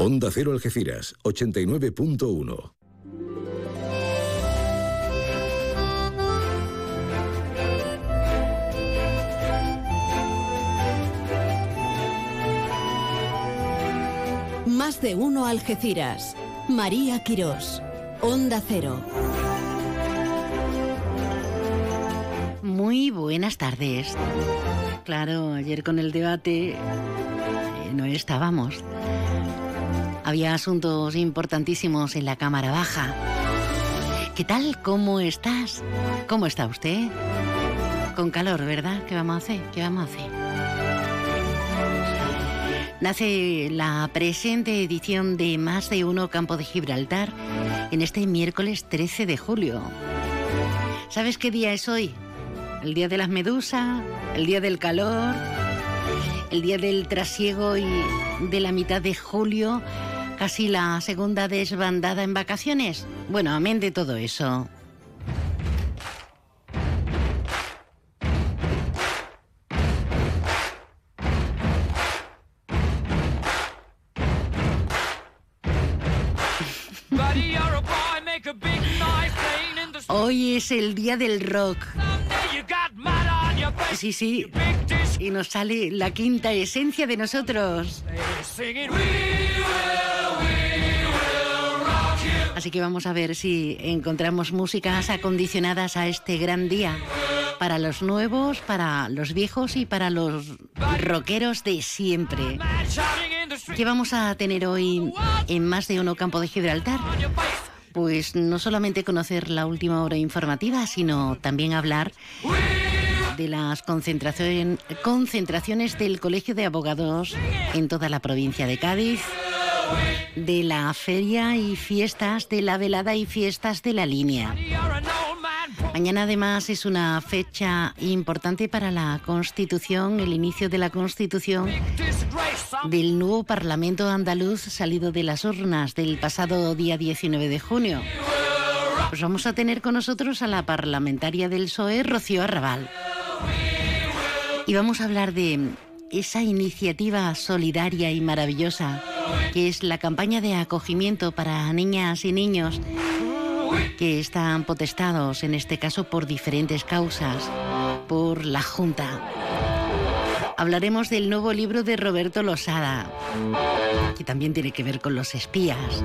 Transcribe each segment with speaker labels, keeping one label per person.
Speaker 1: Onda Cero Algeciras, 89.1.
Speaker 2: Más de uno Algeciras. María Quirós. Onda Cero.
Speaker 3: Muy buenas tardes. Claro, ayer con el debate eh, no estábamos. Había asuntos importantísimos en la Cámara Baja. ¿Qué tal? ¿Cómo estás? ¿Cómo está usted? Con calor, ¿verdad? ¿Qué vamos a hacer? ¿Qué vamos a hacer? Nace la presente edición de Más de Uno Campo de Gibraltar en este miércoles 13 de julio. ¿Sabes qué día es hoy? El día de las medusas, el día del calor, el día del trasiego y de la mitad de julio, casi la segunda desbandada en vacaciones. Bueno, amén de todo eso. Hoy es el día del rock. Sí, sí. Y nos sale la quinta esencia de nosotros. Así que vamos a ver si encontramos músicas acondicionadas a este gran día. Para los nuevos, para los viejos y para los rockeros de siempre. ¿Qué vamos a tener hoy en más de uno campo de Gibraltar? Pues no solamente conocer la última hora informativa, sino también hablar de las concentraciones del Colegio de Abogados en toda la provincia de Cádiz, de la feria y fiestas de la velada y fiestas de la línea. Mañana además es una fecha importante para la Constitución, el inicio de la Constitución del nuevo Parlamento andaluz salido de las urnas del pasado día 19 de junio. Pues vamos a tener con nosotros a la parlamentaria del PSOE, Rocío Arrabal. Y vamos a hablar de esa iniciativa solidaria y maravillosa que es la campaña de acogimiento para niñas y niños que están potestados, en este caso por diferentes causas, por la Junta. Hablaremos del nuevo libro de Roberto Losada, que también tiene que ver con los espías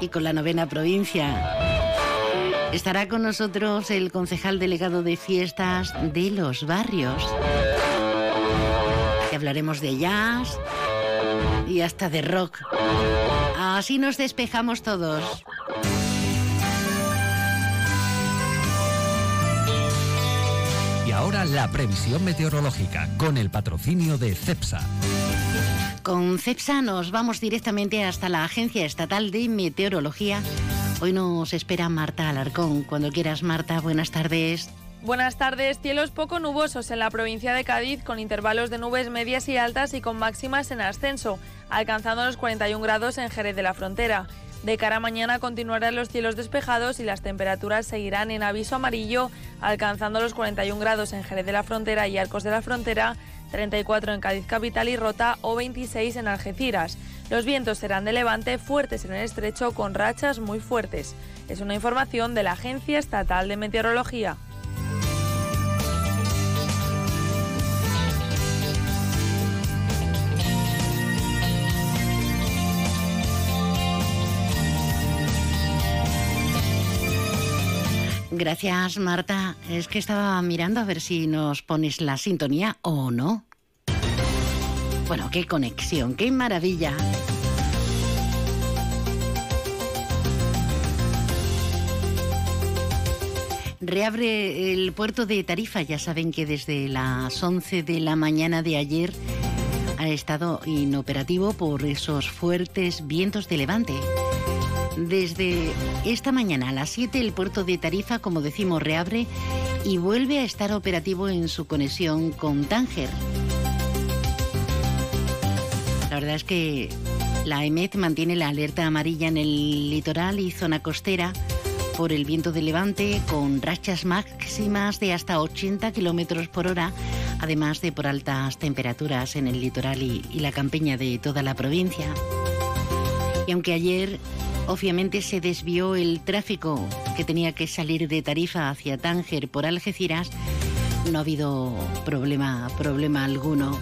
Speaker 3: y con la novena provincia. Estará con nosotros el concejal delegado de fiestas de los barrios. Y hablaremos de jazz y hasta de rock. Así nos despejamos todos.
Speaker 4: ahora la previsión meteorológica con el patrocinio de CEPSA.
Speaker 3: Con CEPSA nos vamos directamente hasta la Agencia Estatal de Meteorología. Hoy nos espera Marta Alarcón. Cuando quieras, Marta, buenas tardes.
Speaker 5: Buenas tardes. Cielos poco nubosos en la provincia de Cádiz, con intervalos de nubes medias y altas y con máximas en ascenso, alcanzando los 41 grados en Jerez de la Frontera. De cara a mañana continuarán los cielos despejados y las temperaturas seguirán en aviso amarillo, alcanzando los 41 grados en Jerez de la Frontera y Arcos de la Frontera, 34 en Cádiz Capital y Rota o 26 en Algeciras. Los vientos serán de levante fuertes en el estrecho con rachas muy fuertes. Es una información de la Agencia Estatal de Meteorología.
Speaker 3: Gracias, Marta. Es que estaba mirando a ver si nos pones la sintonía o no. Bueno, qué conexión, qué maravilla. Reabre el puerto de Tarifa. Ya saben que desde las 11 de la mañana de ayer ha estado inoperativo por esos fuertes vientos de levante. Desde esta mañana a las 7 el puerto de Tarifa, como decimos, reabre y vuelve a estar operativo en su conexión con Tánger. La verdad es que la EMET mantiene la alerta amarilla en el litoral y zona costera por el viento de levante con rachas máximas de hasta 80 kilómetros por hora, además de por altas temperaturas en el litoral y, y la campiña de toda la provincia. Y aunque ayer obviamente se desvió el tráfico que tenía que salir de Tarifa hacia Tánger por Algeciras, no ha habido problema, problema alguno.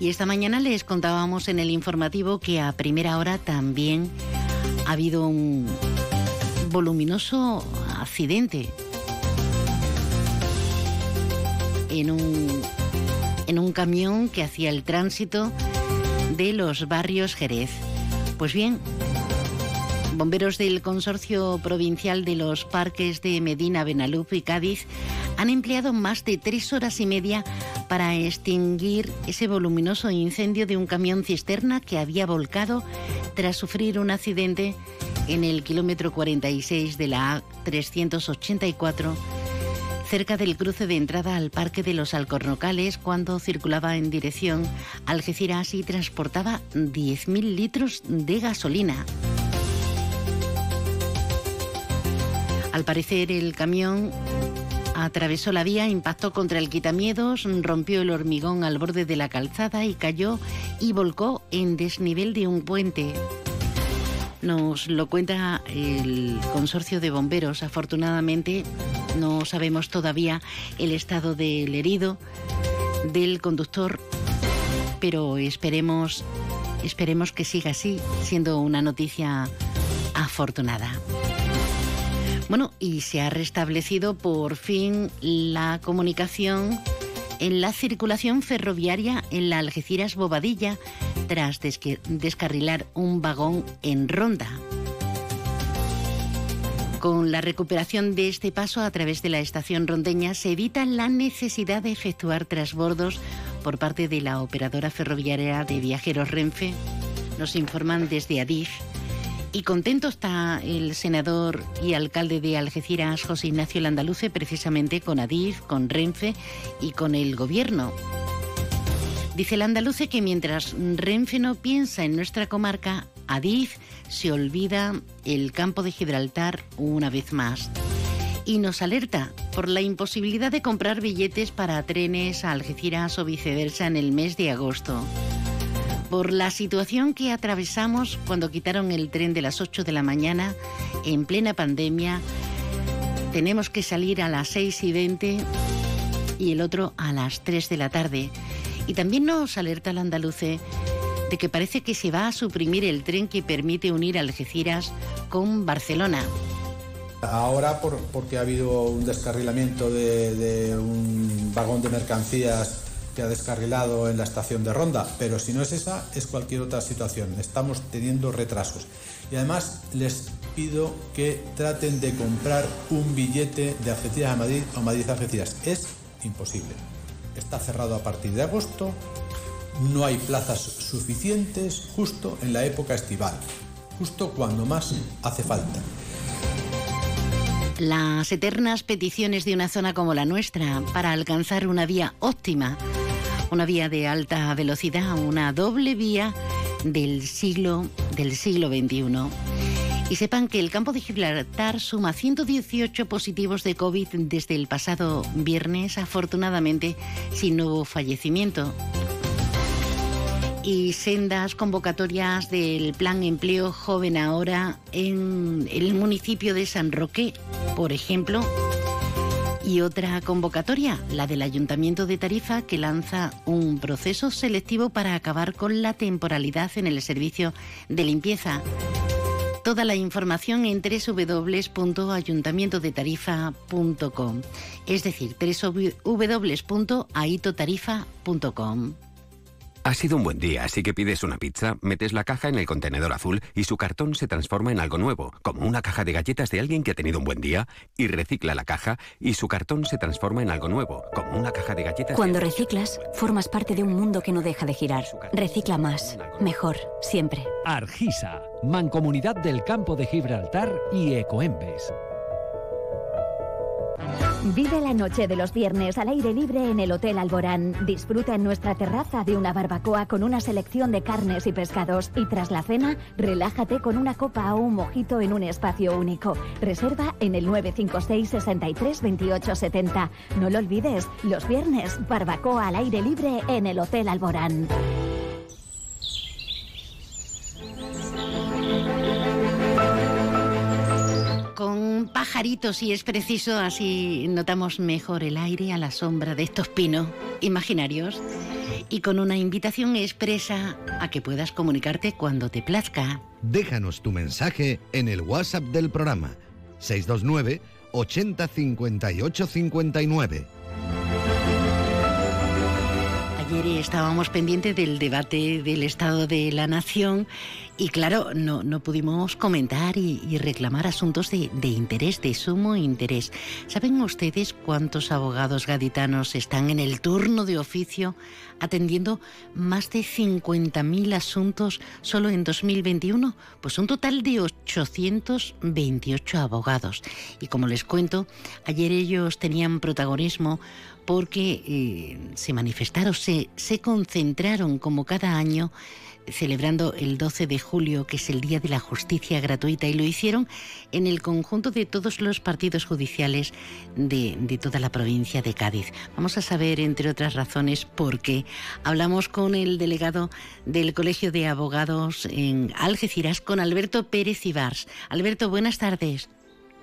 Speaker 3: Y esta mañana les contábamos en el informativo que a primera hora también ha habido un voluminoso accidente en un, en un camión que hacía el tránsito de los barrios Jerez. Pues bien, bomberos del Consorcio Provincial de los Parques de Medina, Benalup y Cádiz han empleado más de tres horas y media para extinguir ese voluminoso incendio de un camión cisterna que había volcado tras sufrir un accidente en el kilómetro 46 de la A384 cerca del cruce de entrada al Parque de los Alcornocales cuando circulaba en dirección Algeciras y transportaba 10.000 litros de gasolina. Al parecer el camión atravesó la vía, impactó contra el quitamiedos, rompió el hormigón al borde de la calzada y cayó y volcó en desnivel de un puente. Nos lo cuenta el consorcio de bomberos. Afortunadamente no sabemos todavía el estado del herido, del conductor, pero esperemos, esperemos que siga así, siendo una noticia afortunada. Bueno, y se ha restablecido por fin la comunicación en la circulación ferroviaria en la Algeciras Bobadilla tras descarrilar un vagón en ronda. Con la recuperación de este paso a través de la estación rondeña se evita la necesidad de efectuar trasbordos por parte de la operadora ferroviaria de viajeros Renfe. Nos informan desde Adif y contento está el senador y alcalde de Algeciras, José Ignacio Landaluce, precisamente con Adif, con Renfe y con el gobierno. Dice el andaluce que mientras Renfe no piensa en nuestra comarca, Adif se olvida el campo de Gibraltar una vez más. Y nos alerta por la imposibilidad de comprar billetes para trenes a Algeciras o viceversa en el mes de agosto por la situación que atravesamos cuando quitaron el tren de las 8 de la mañana en plena pandemia. Tenemos que salir a las 6 y 20 y el otro a las 3 de la tarde. Y también nos alerta el andaluce de que parece que se va a suprimir el tren que permite unir Algeciras con Barcelona.
Speaker 6: Ahora porque ha habido un descarrilamiento de un vagón de mercancías que ha descarrilado en la estación de Ronda, pero si no es esa, es cualquier otra situación. Estamos teniendo retrasos. Y además les pido que traten de comprar un billete de Algeciras a Madrid o Madrid a Algeciras. Es imposible. Está cerrado a partir de agosto, no hay plazas suficientes justo en la época estival, justo cuando más hace falta.
Speaker 3: Las eternas peticiones de una zona como la nuestra para alcanzar una vía óptima una vía de alta velocidad, una doble vía del siglo, del siglo XXI. Y sepan que el campo de Gibraltar suma 118 positivos de COVID desde el pasado viernes, afortunadamente sin nuevo fallecimiento. Y sendas convocatorias del Plan Empleo Joven Ahora en el municipio de San Roque, por ejemplo, y otra convocatoria, la del Ayuntamiento de Tarifa, que lanza un proceso selectivo para acabar con la temporalidad en el servicio de limpieza. Toda la información en www.ayuntamientodetarifa.com, es decir, www.aitotarifa.com.
Speaker 7: Ha sido un buen día, así que pides una pizza, metes la caja en el contenedor azul y su cartón se transforma en algo nuevo, como una caja de galletas de alguien que ha tenido un buen día, y recicla la caja y su cartón se transforma en algo nuevo, como una caja de galletas.
Speaker 8: Cuando reciclas, formas parte de un mundo que no deja de girar. Recicla más, mejor, siempre.
Speaker 4: Argisa, Mancomunidad del Campo de Gibraltar y Ecoembes.
Speaker 9: Vive la noche de los viernes al aire libre en el Hotel Alborán. Disfruta en nuestra terraza de una barbacoa con una selección de carnes y pescados. Y tras la cena, relájate con una copa o un mojito en un espacio único. Reserva en el 956 63 28 70. No lo olvides, los viernes, barbacoa al aire libre en el Hotel Alborán.
Speaker 3: Canten pajaritos si es preciso, así notamos mejor el aire a la sombra de estos pinos imaginarios y con una invitación expresa a que puedas comunicarte cuando te plazca.
Speaker 10: Déjanos tu mensaje en el WhatsApp del programa 629 80 58 59.
Speaker 3: Estábamos pendientes del debate del Estado de la Nación y claro, no, no pudimos comentar y, reclamar asuntos de, de, interés, de sumo interés. ¿Saben ustedes cuántos abogados gaditanos están en el turno de oficio atendiendo más de 50.000 asuntos solo en 2021? Pues un total de 828 abogados. Y como les cuento, ayer ellos tenían protagonismo porque eh, se manifestaron, se, se concentraron como cada año celebrando el 12 de julio, que es el Día de la Justicia Gratuita, y lo hicieron en el conjunto de todos los partidos judiciales de, de, toda la provincia de Cádiz. Vamos a saber, entre otras razones, por qué. Hablamos con el delegado del Colegio de Abogados en Algeciras, con Alberto Pérez Ibars. Alberto, buenas tardes.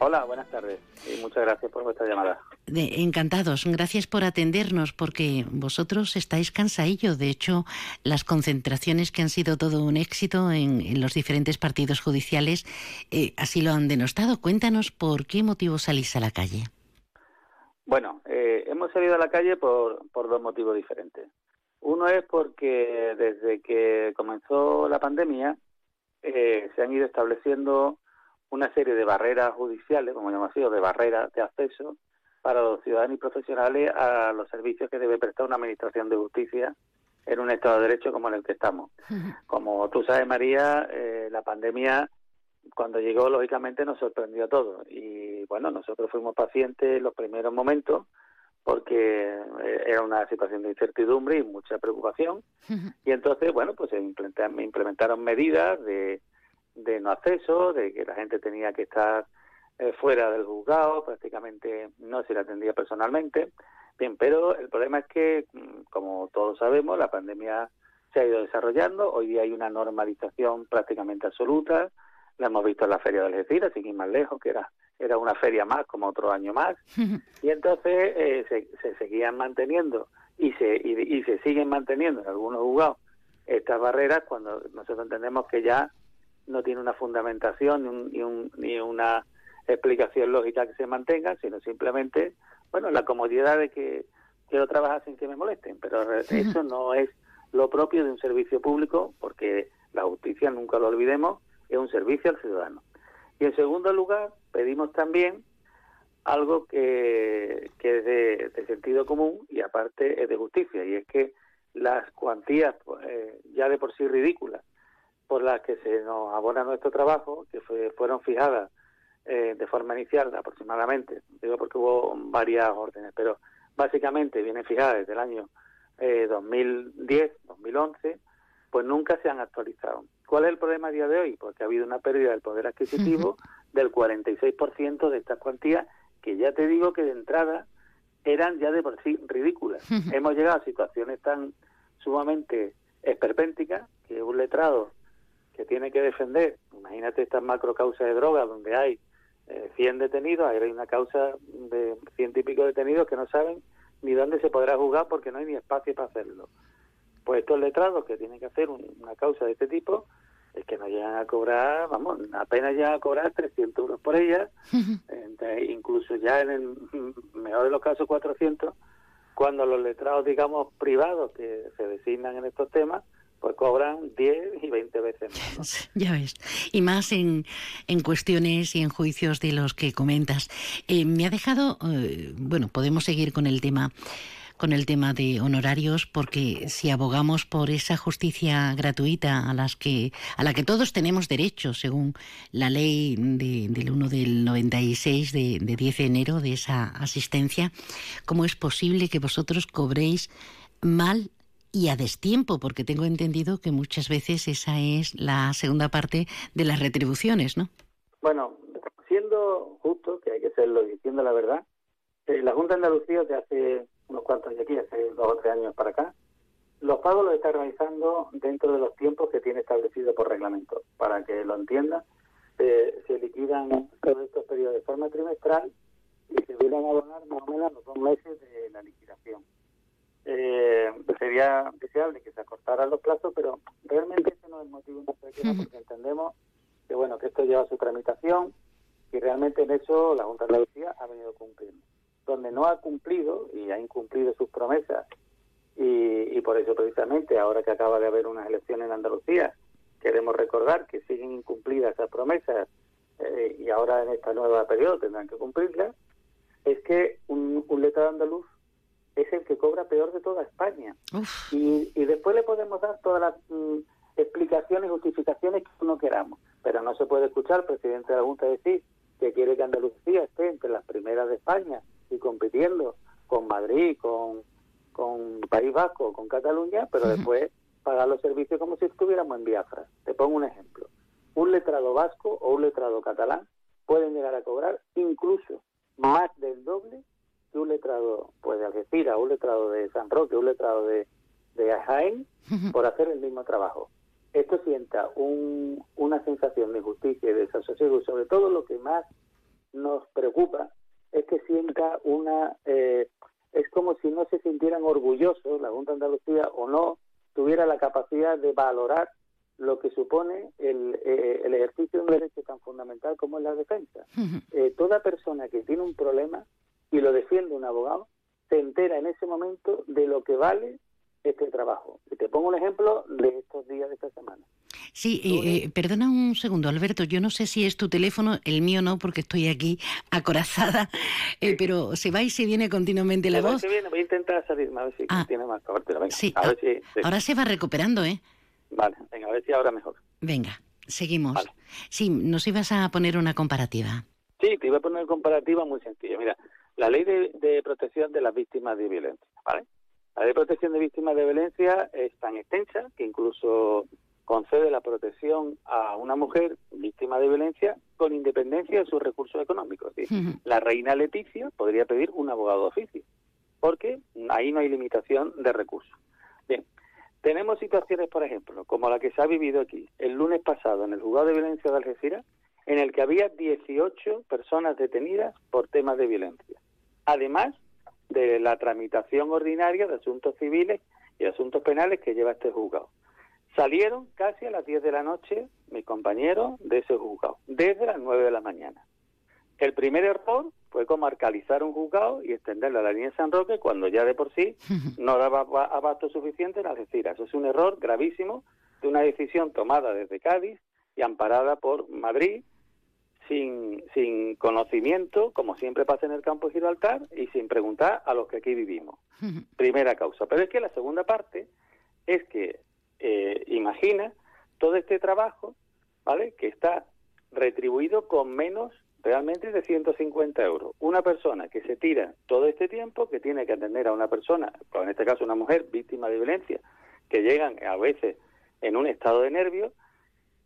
Speaker 11: Hola, buenas tardes y muchas gracias por vuestra llamada.
Speaker 3: encantados, gracias por atendernos porque vosotros estáis cansadillo. De hecho, las concentraciones que han sido todo un éxito en, los diferentes partidos judiciales eh, así lo han denostado. Cuéntanos por qué motivo salís a la calle.
Speaker 11: Bueno, eh, hemos salido a la calle por, por dos motivos diferentes. Uno es porque desde que comenzó la pandemia eh, se han ido estableciendo una serie de barreras judiciales, como llamamos así, o de barreras de acceso para los ciudadanos y profesionales a los servicios que debe prestar una administración de justicia en un Estado de Derecho como en el que estamos. Como tú sabes, María, eh, la pandemia cuando llegó, lógicamente, nos sorprendió a todos. Y bueno, nosotros fuimos pacientes en los primeros momentos porque eh, era una situación de incertidumbre y mucha preocupación. Y entonces, bueno, pues se implementaron medidas de de no acceso, de que la gente tenía que estar eh, fuera del juzgado, prácticamente no se le atendía personalmente. Bien, pero el problema es que, mm, como todos sabemos, la pandemia se ha ido desarrollando, hoy día hay una normalización prácticamente absoluta, la hemos visto en la Feria de Algeciras, sin ir más lejos, que era, era una feria más, como otro año más, y entonces eh, se, se, seguían manteniendo y se, y, y se siguen manteniendo en algunos juzgados estas barreras cuando nosotros entendemos que ya no tiene una fundamentación ni, ni, una explicación lógica que se mantenga, sino simplemente, bueno, la comodidad de que quiero trabajar sin que me molesten, pero eso no es lo propio de un servicio público, porque la justicia, nunca lo olvidemos, es un servicio al ciudadano. Y en segundo lugar, pedimos también algo que, que es de, sentido común y aparte es de justicia, y es que las cuantías eh, ya de por sí ridículas por las que se nos abona nuestro trabajo, que fueron fijadas eh, de forma inicial aproximadamente, digo porque hubo varias órdenes, pero básicamente vienen fijadas desde el año 2010, eh, 2011, pues nunca se han actualizado. ¿Cuál es el problema a día de hoy? Porque ha habido una pérdida del poder adquisitivo del 46% de estas cuantías, que ya te digo que de entrada eran ya de por sí ridículas. Hemos llegado a situaciones tan sumamente esperpénticas que un letrado que tiene que defender, imagínate estas macro causas de droga donde hay eh, 100 detenidos, ahí hay una causa de ciento y pico detenidos que no saben ni dónde se podrá juzgar porque no hay ni espacio para hacerlo. Pues estos letrados que tienen que hacer una causa de este tipo, es que no llegan a cobrar, vamos, apenas llegan a cobrar 300 euros por ella, incluso ya en el mejor de los casos 400, cuando los letrados, digamos, privados que se designan en estos temas, pues cobran 10 y 20 veces más.
Speaker 3: Ya ves. Y más en, en, cuestiones y en juicios de los que comentas. Eh, me ha dejado, eh, bueno, podemos seguir con el tema con el tema de honorarios porque si abogamos por esa justicia gratuita a las que a la que todos tenemos derecho según la ley del 1 del 96 de, de 10 de enero de esa asistencia, ¿cómo es posible que vosotros cobréis mal y a destiempo, porque tengo entendido que muchas veces esa es la segunda parte de las retribuciones, ¿no?
Speaker 11: Bueno, siendo justo, que hay que serlo diciendo la verdad, eh, la Junta de Andalucía de hace unos cuantos años aquí, hace dos o tres años para acá, los pagos los está realizando dentro de los tiempos que tiene establecido por reglamento. Para que lo entienda, se, se liquidan todos estos periodos de forma trimestral y se vienen a abonar más o menos los dos meses de la liquidación. Eh, sería deseable que se acortaran los plazos, pero realmente ese no es el motivo porque entendemos que bueno que esto lleva su tramitación y realmente en eso la Junta de Andalucía ha venido cumpliendo. Donde no ha cumplido y ha incumplido sus promesas y, y por eso precisamente ahora que acaba de haber unas elecciones en Andalucía queremos recordar que siguen incumplidas esas promesas eh, y ahora en esta nueva periodo tendrán que cumplirlas, es que un, un letrado andaluz es el que cobra peor de toda España. Y, y, después le podemos dar todas las mm, explicaciones y justificaciones que uno queramos, pero no se puede escuchar al presidente de la Junta decir que quiere que Andalucía esté entre las primeras de España y compitiendo con Madrid, con, con País Vasco, con Cataluña, pero después pagar los servicios como si estuviéramos en Biafra. Te pongo un ejemplo. Un letrado vasco o un letrado catalán pueden llegar a cobrar incluso más del doble que un letrado pues, de Algeciras, un letrado de San Roque, un letrado de, de Jaén, por hacer el mismo trabajo. Esto sienta un, una sensación de justicia y de desasosiego y sobre todo lo que más nos preocupa es que sienta una... Eh, es como si no se sintieran orgullosos, la Junta de Andalucía, o no tuviera la capacidad de valorar lo que supone el, eh, el ejercicio de un derecho tan fundamental como es la defensa. Eh, toda persona que tiene un problema y lo defiende un abogado se entera en ese momento de lo que vale este trabajo. Y te pongo un ejemplo de estos días de esta semana.
Speaker 12: Sí, eh, perdona un segundo, Alberto. Yo no sé si es tu teléfono, el mío no, porque estoy aquí acorazada, pero se va y se viene continuamente la voz.
Speaker 11: Se viene, voy a intentar salirme a ver si ah. tiene más cobertura. Venga, sí, a ver si,
Speaker 12: ahora se va recuperando, ¿eh?
Speaker 11: Vale, venga, a ver si ahora mejor.
Speaker 12: Venga, seguimos. Sí, nos ibas a poner una comparativa.
Speaker 11: Sí, te iba a poner una comparativa muy sencilla. Mira, la ley de, protección de las víctimas de violencia, ¿vale? La ley de protección de víctimas de violencia es tan extensa que incluso concede la protección a una mujer víctima de violencia con independencia de sus recursos económicos. La reina Leticia podría pedir un abogado de oficio, porque ahí no hay limitación de recursos. Bien, tenemos situaciones, por ejemplo, como la que se ha vivido aquí el lunes pasado en el juzgado de violencia de Algeciras, en el que había 18 personas detenidas por temas de violencia. Además de la tramitación ordinaria de asuntos civiles y asuntos penales que lleva este juzgado. Salieron casi a las 10 de la noche mis compañeros de ese juzgado, desde las 9 de la mañana. El primer error fue comarcalizar un juzgado y extenderlo a la línea de San Roque cuando ya de por sí no daba abasto suficiente en Algeciras. Eso es un error gravísimo de una decisión tomada desde Cádiz y amparada por Madrid sin, sin conocimiento, como siempre pasa en el campo de Gibraltar, y sin preguntar a los que aquí vivimos. Primera causa. Pero es que la segunda parte es que eh, imagina todo este trabajo, ¿vale? Que está retribuido con menos realmente de 150 euros. Una persona que se tira todo este tiempo, que tiene que atender a una persona, en este caso una mujer víctima de violencia, que llegan a veces en un estado de nervios,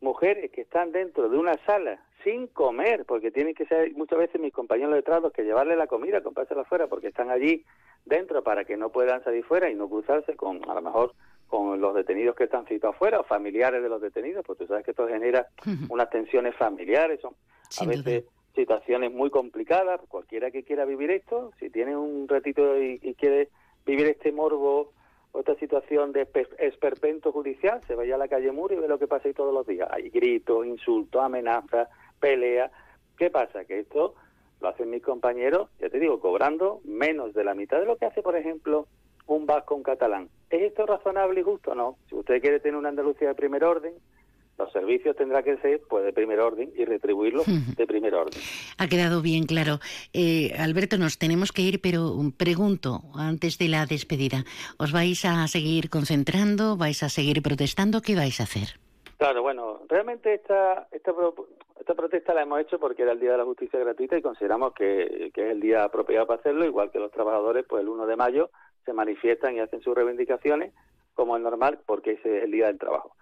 Speaker 11: mujeres que están dentro de una sala sin comer, porque tienen que ser muchas veces mis compañeros de tratos que llevarle la comida, comprársela afuera, porque están allí dentro para que no puedan salir fuera y no cruzarse con, a lo mejor, con los detenidos que están situados afuera o familiares de los detenidos, porque tú sabes que esto genera unas tensiones familiares, son a veces situaciones muy complicadas, cualquiera que quiera vivir esto, si tiene un ratito y, y quiere vivir este morbo otra situación de esperpento judicial, se vaya a la calle Muro y ve lo que pasa ahí todos los días. Hay gritos, insultos, amenazas, peleas. ¿Qué pasa? Que esto lo hacen mis compañeros, ya te digo, cobrando menos de la mitad de lo que hace, por ejemplo, un vasco, un catalán. ¿Es esto razonable y justo? No. Si usted quiere tener una Andalucía de primer orden, los servicios tendrá que ser pues de primer orden y retribuirlos de primer orden.
Speaker 12: Ha quedado bien claro. Eh, Alberto, nos tenemos que ir, pero pregunto antes de la despedida, ¿os vais a seguir concentrando? ¿Vais a seguir protestando? ¿Qué vais a hacer?
Speaker 11: Claro, bueno, realmente esta, esta, esta protesta la hemos hecho porque era el Día de la Justicia Gratuita y consideramos que, que es el día apropiado para hacerlo, igual que los trabajadores, pues el 1 de mayo se manifiestan y hacen sus reivindicaciones como es normal porque ese es el día del trabajo.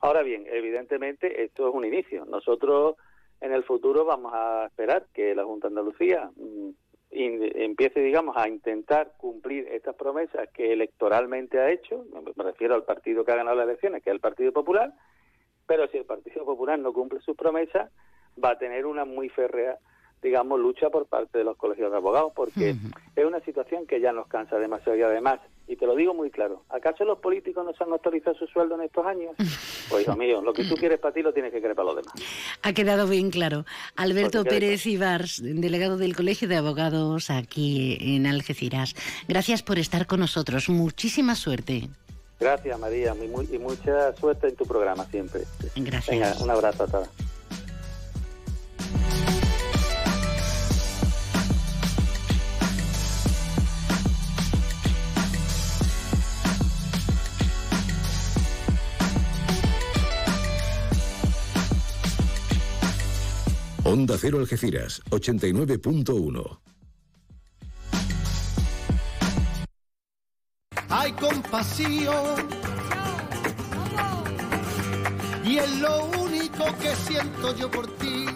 Speaker 11: Ahora bien, evidentemente esto es un inicio. Nosotros en el futuro vamos a esperar que la Junta de Andalucía mm, empiece, digamos, a intentar cumplir estas promesas que electoralmente ha hecho, me refiero al partido que ha ganado las elecciones, que es el Partido Popular, pero si el Partido Popular no cumple sus promesas, va a tener una muy férrea digamos, lucha por parte de los colegios de abogados, porque es una situación que ya nos cansa demasiado y además, y te lo digo muy claro, ¿acaso los políticos nos han autorizado su sueldo en estos años? Pues hijo mío, lo que tú quieres para ti lo tienes que querer para los demás.
Speaker 3: Ha quedado bien claro. Alberto Pérez Ibars, delegado del Colegio de Abogados aquí en Algeciras, gracias por estar con nosotros. Muchísima suerte.
Speaker 11: Gracias, María, y mucha suerte en tu programa siempre.
Speaker 3: Gracias.
Speaker 11: Venga, un abrazo a todas.
Speaker 1: Onda Cero Algeciras, 89.1.
Speaker 13: Hay compasión. Y es lo único que siento yo por ti.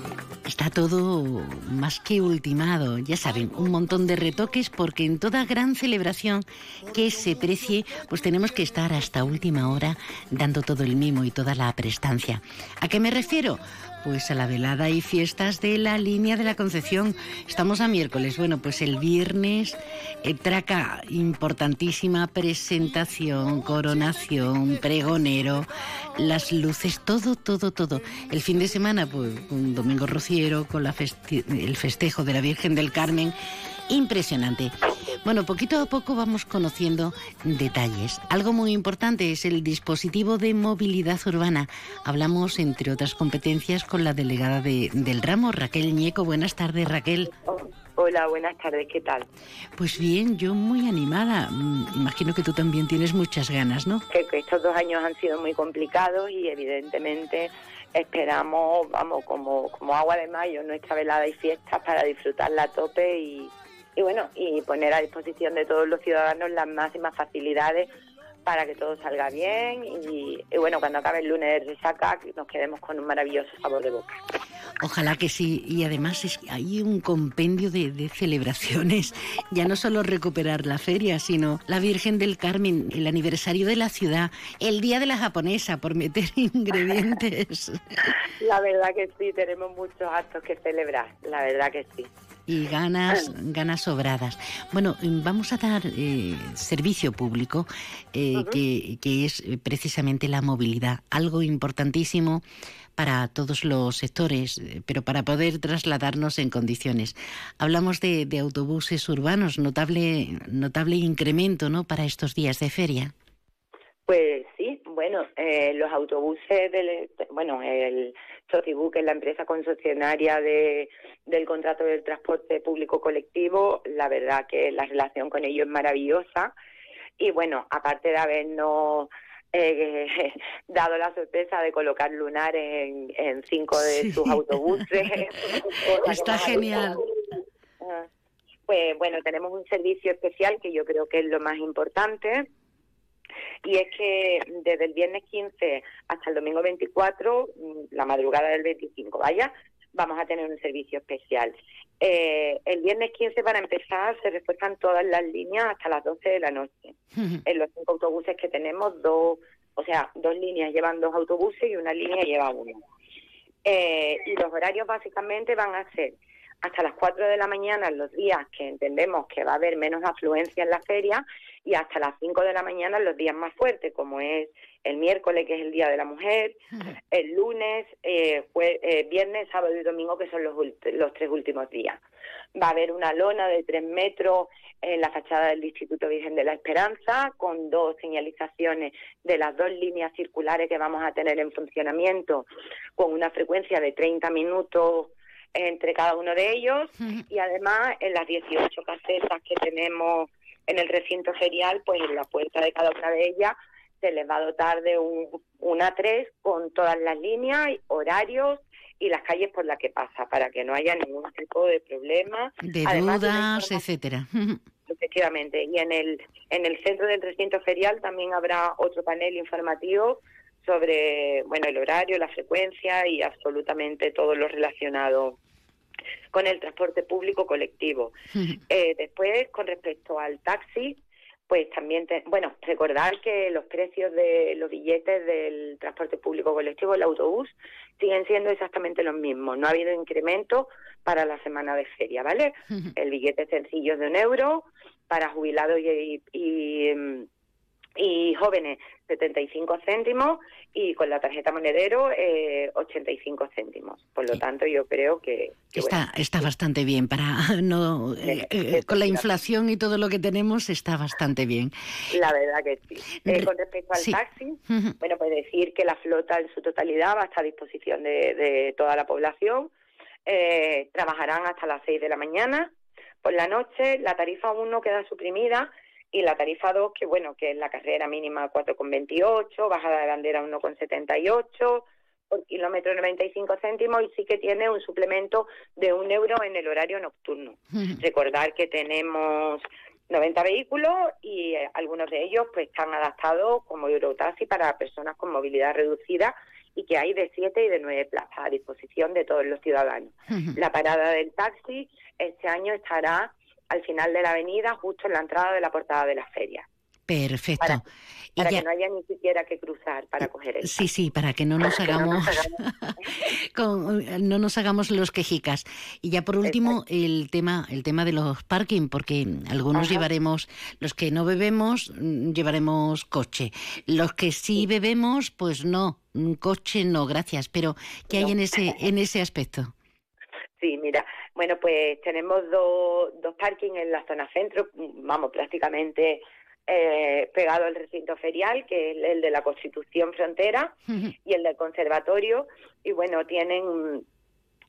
Speaker 3: Está todo más que ultimado, ya saben, un montón de retoques porque en toda gran celebración que se precie, pues tenemos que estar hasta última hora dando todo el mimo y toda la prestancia. ¿A qué me refiero? Pues a la velada y fiestas de la línea de la Concepción. Estamos a miércoles. Bueno, pues el viernes eh, traca importantísima presentación, coronación, pregonero, las luces, todo, todo, todo. El fin de semana, pues un domingo rociero con la el festejo de la Virgen del Carmen impresionante. Bueno, poquito a poco vamos conociendo detalles. Algo muy importante es el dispositivo de movilidad urbana. Hablamos, entre otras competencias, con la delegada de, del ramo, Raquel Ñeco. Buenas tardes, Raquel.
Speaker 14: Hola, buenas tardes, ¿qué tal?
Speaker 3: Pues bien, yo muy animada. Mm, imagino que tú también tienes muchas ganas, ¿no?
Speaker 14: Que, que estos dos años han sido muy complicados y evidentemente esperamos, vamos, como, como agua de mayo, nuestra velada y fiestas para disfrutarla a tope y, y bueno, y poner a disposición de todos los ciudadanos las máximas facilidades para que todo salga bien y, bueno, cuando acabe el lunes de resaca nos quedemos con un maravilloso sabor de boca.
Speaker 3: Ojalá que sí, y además es, hay un compendio de, de, celebraciones, ya no solo recuperar la feria, sino la Virgen del Carmen, el aniversario de la ciudad, el Día de la Japonesa, por meter ingredientes.
Speaker 14: La verdad que sí, tenemos muchos actos que celebrar, la verdad que sí
Speaker 3: y ganas, ganas sobradas. Bueno, vamos a dar eh, servicio público, eh, que, que, es precisamente la movilidad, algo importantísimo para todos los sectores, eh, pero para poder trasladarnos en condiciones. Hablamos de, de autobuses urbanos, notable, notable incremento ¿no? para estos días de feria.
Speaker 14: Pues bueno, eh, los autobuses del, bueno, el Sotibu, que es la empresa concesionaria de, del contrato del transporte público colectivo, la verdad que la relación con ellos es maravillosa y bueno, aparte de habernos eh, dado la sorpresa de colocar lunar en, en cinco de sus autobuses.
Speaker 3: Está genial.
Speaker 14: Pues bueno, tenemos un servicio especial que yo creo que es lo más importante y es que desde el viernes 15 hasta el domingo 24, mm, la madrugada del 25, vaya, vamos a tener un servicio especial. Eh, el viernes 15, para empezar, se refuerzan todas las líneas hasta las 12 de la noche. en los cinco autobuses que tenemos, dos, o sea, dos líneas llevan dos autobuses y una línea lleva uno. Eh, y los horarios básicamente van a ser hasta las 4 de la mañana los días que entendemos que va a haber menos afluencia en la feria y hasta las 5 de la mañana los días más fuertes, como es el miércoles, que es el Día de la Mujer, el lunes, eh, eh, viernes, sábado y domingo, que son los, los tres últimos días. Va a haber una lona de 3 metros en la fachada del Instituto Virgen de la Esperanza, con dos señalizaciones de las dos líneas circulares que vamos a tener en funcionamiento, con una frecuencia de 30 minutos entre cada uno de ellos y además en las 18 casetas que tenemos en el recinto ferial, pues en la puerta de cada una de ellas se les va a dotar de un, una 3 con todas las líneas, horarios y las calles por las que pasa, para que no haya ningún tipo de problema.
Speaker 3: De dudas, etcétera.
Speaker 14: Efectivamente. Y en el, en el centro del recinto ferial también habrá otro panel informativo sobre bueno el horario, la frecuencia y absolutamente todo lo relacionado con el transporte público colectivo. Eh, después, con respecto al taxi, pues también, bueno, recordar que los precios de los billetes del transporte público colectivo, el autobús, siguen siendo exactamente los mismos. No ha habido incremento para la semana de feria, ¿vale? El billete sencillo es de un euro para jubilados y, y, y jóvenes 75 céntimos y con la tarjeta monedero eh, 85 céntimos. Por lo tanto, yo creo que...
Speaker 3: está está bastante bien para no... Eh, eh, con la inflación y todo lo que tenemos está bastante bien.
Speaker 14: La verdad que sí. Eh, con respecto al taxi, bueno, pues decir que la flota en su totalidad va a estar a disposición de, de toda la población. trabajarán hasta las 6 de la mañana. Por la noche, la tarifa 1 queda suprimida y la tarifa 2, que bueno, que es la carrera mínima 4,28, bajada de bandera 1,78 por kilómetro 95 céntimos y sí que tiene un suplemento de un euro en el horario nocturno. Recordar que tenemos 90 vehículos y eh, algunos de ellos pues están adaptados como Eurotaxi para personas con movilidad reducida y que hay de 7 y de 9 plazas a disposición de todos los ciudadanos. La parada del taxi este año estará al final de la avenida, justo en la entrada de la portada de la feria.
Speaker 3: Perfecto.
Speaker 14: Para, que no haya ni siquiera que cruzar para coger el
Speaker 3: Sí, sí, para que no nos hagamos no nos hagamos los quejicas. Y ya por último el tema el tema de los parking porque algunos llevaremos los que no bebemos mm, llevaremos coche. Los que sí bebemos pues no, coche no, gracias, pero ¿qué hay en ese en ese aspecto?
Speaker 14: Sí, mira, bueno, pues tenemos dos, dos parkings en la zona centro, vamos, prácticamente eh, pegado al recinto ferial, que es el de la Constitución Frontera y el del Conservatorio. Y bueno, tienen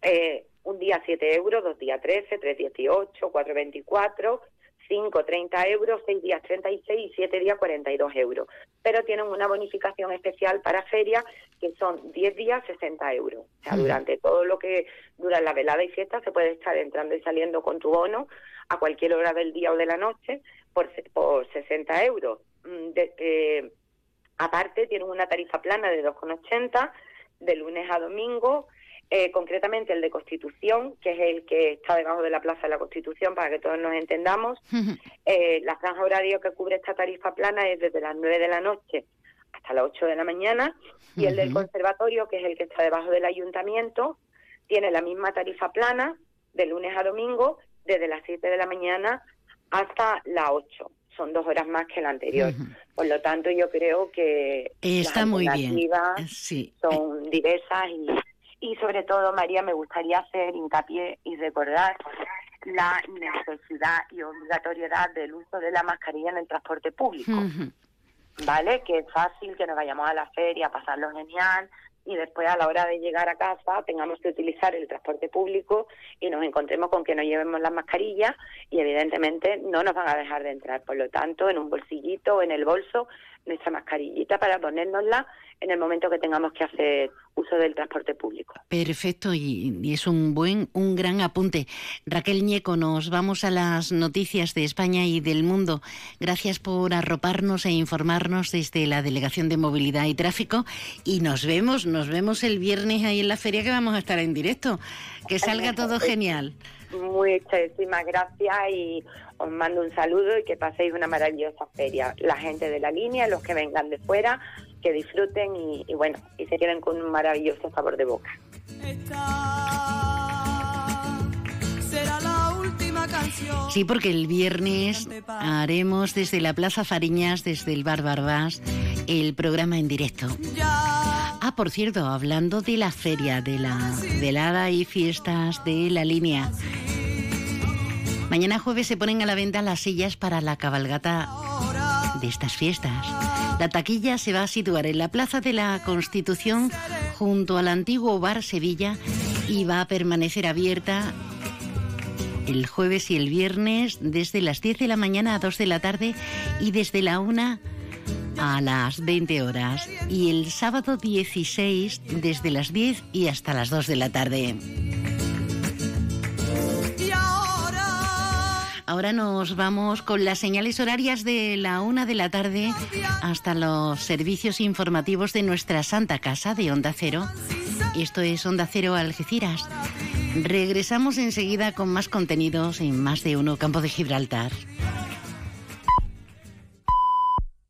Speaker 14: eh, un día 7 euros, dos días 13, tres 18, cuatro 24 5, 30 euros, 6 días 36 y 7 días 42 euros. Pero tienen una bonificación especial para feria que son 10 días 60 euros. O sea, durante todo lo que dura la velada y fiesta se puede estar entrando y saliendo con tu bono a cualquier hora del día o de la noche por, por 60 euros. Mm, de, aparte, tienen una tarifa plana de 2,80 de lunes a domingo eh, concretamente el de Constitución, que es el que está debajo de la Plaza de la Constitución, para que todos nos entendamos. eh, la franja horaria que cubre esta tarifa plana es desde las 9 de la noche hasta las 8 de la mañana, y el del Conservatorio, que es el que está debajo del Ayuntamiento, tiene la misma tarifa plana de lunes a domingo, desde las 7 de la mañana hasta las 8 son dos horas más que la anterior. Por lo tanto, yo creo que
Speaker 3: está muy bien. Sí.
Speaker 14: son diversas y y sobre todo, María, me gustaría hacer hincapié y recordar la necesidad y obligatoriedad del uso de la mascarilla en el transporte público. ¿Vale? Que es fácil que nos vayamos a la feria, a pasarlo genial, y después a la hora de llegar a casa tengamos que utilizar el transporte público y nos encontremos con que no llevemos las mascarillas y evidentemente no nos van a dejar de entrar. Por lo tanto, en un bolsillito o en el bolso, nuestra mascarillita para ponérnosla en el momento que tengamos que hacer uso del transporte público.
Speaker 3: Perfecto, y, es un buen, un gran apunte. Raquel Ñeco, nos vamos a las noticias de España y del mundo. Gracias por arroparnos e informarnos desde la Delegación de Movilidad y Tráfico y nos vemos, nos vemos el viernes ahí en la feria que vamos a estar en directo. Que salga todo genial.
Speaker 14: Muchísimas gracias y os mando un saludo y que paséis una maravillosa feria. La gente de la línea, los que vengan de fuera, que disfruten y, bueno, y se queden con un maravilloso sabor de boca.
Speaker 3: Sí, porque el viernes haremos desde la Plaza Fariñas, desde el Bar Barbás, el programa en directo. Ah, por cierto, hablando de la feria, de la velada y fiestas de la línea. Mañana jueves se ponen a la venta las sillas para la cabalgata de estas fiestas. La taquilla se va a situar en la Plaza de la Constitución junto al antiguo Bar Sevilla y va a permanecer abierta el jueves y el viernes desde las 10 de la mañana a 2 de la tarde y desde la 1 a las 20 horas y el sábado 16 desde las 10 y hasta las 2 de la tarde. Ahora nos vamos con las señales horarias de la una de la tarde hasta los servicios informativos de nuestra Santa Casa de Onda Cero. Esto es Onda Cero Algeciras. Regresamos enseguida con más contenidos en más de uno Campo de Gibraltar.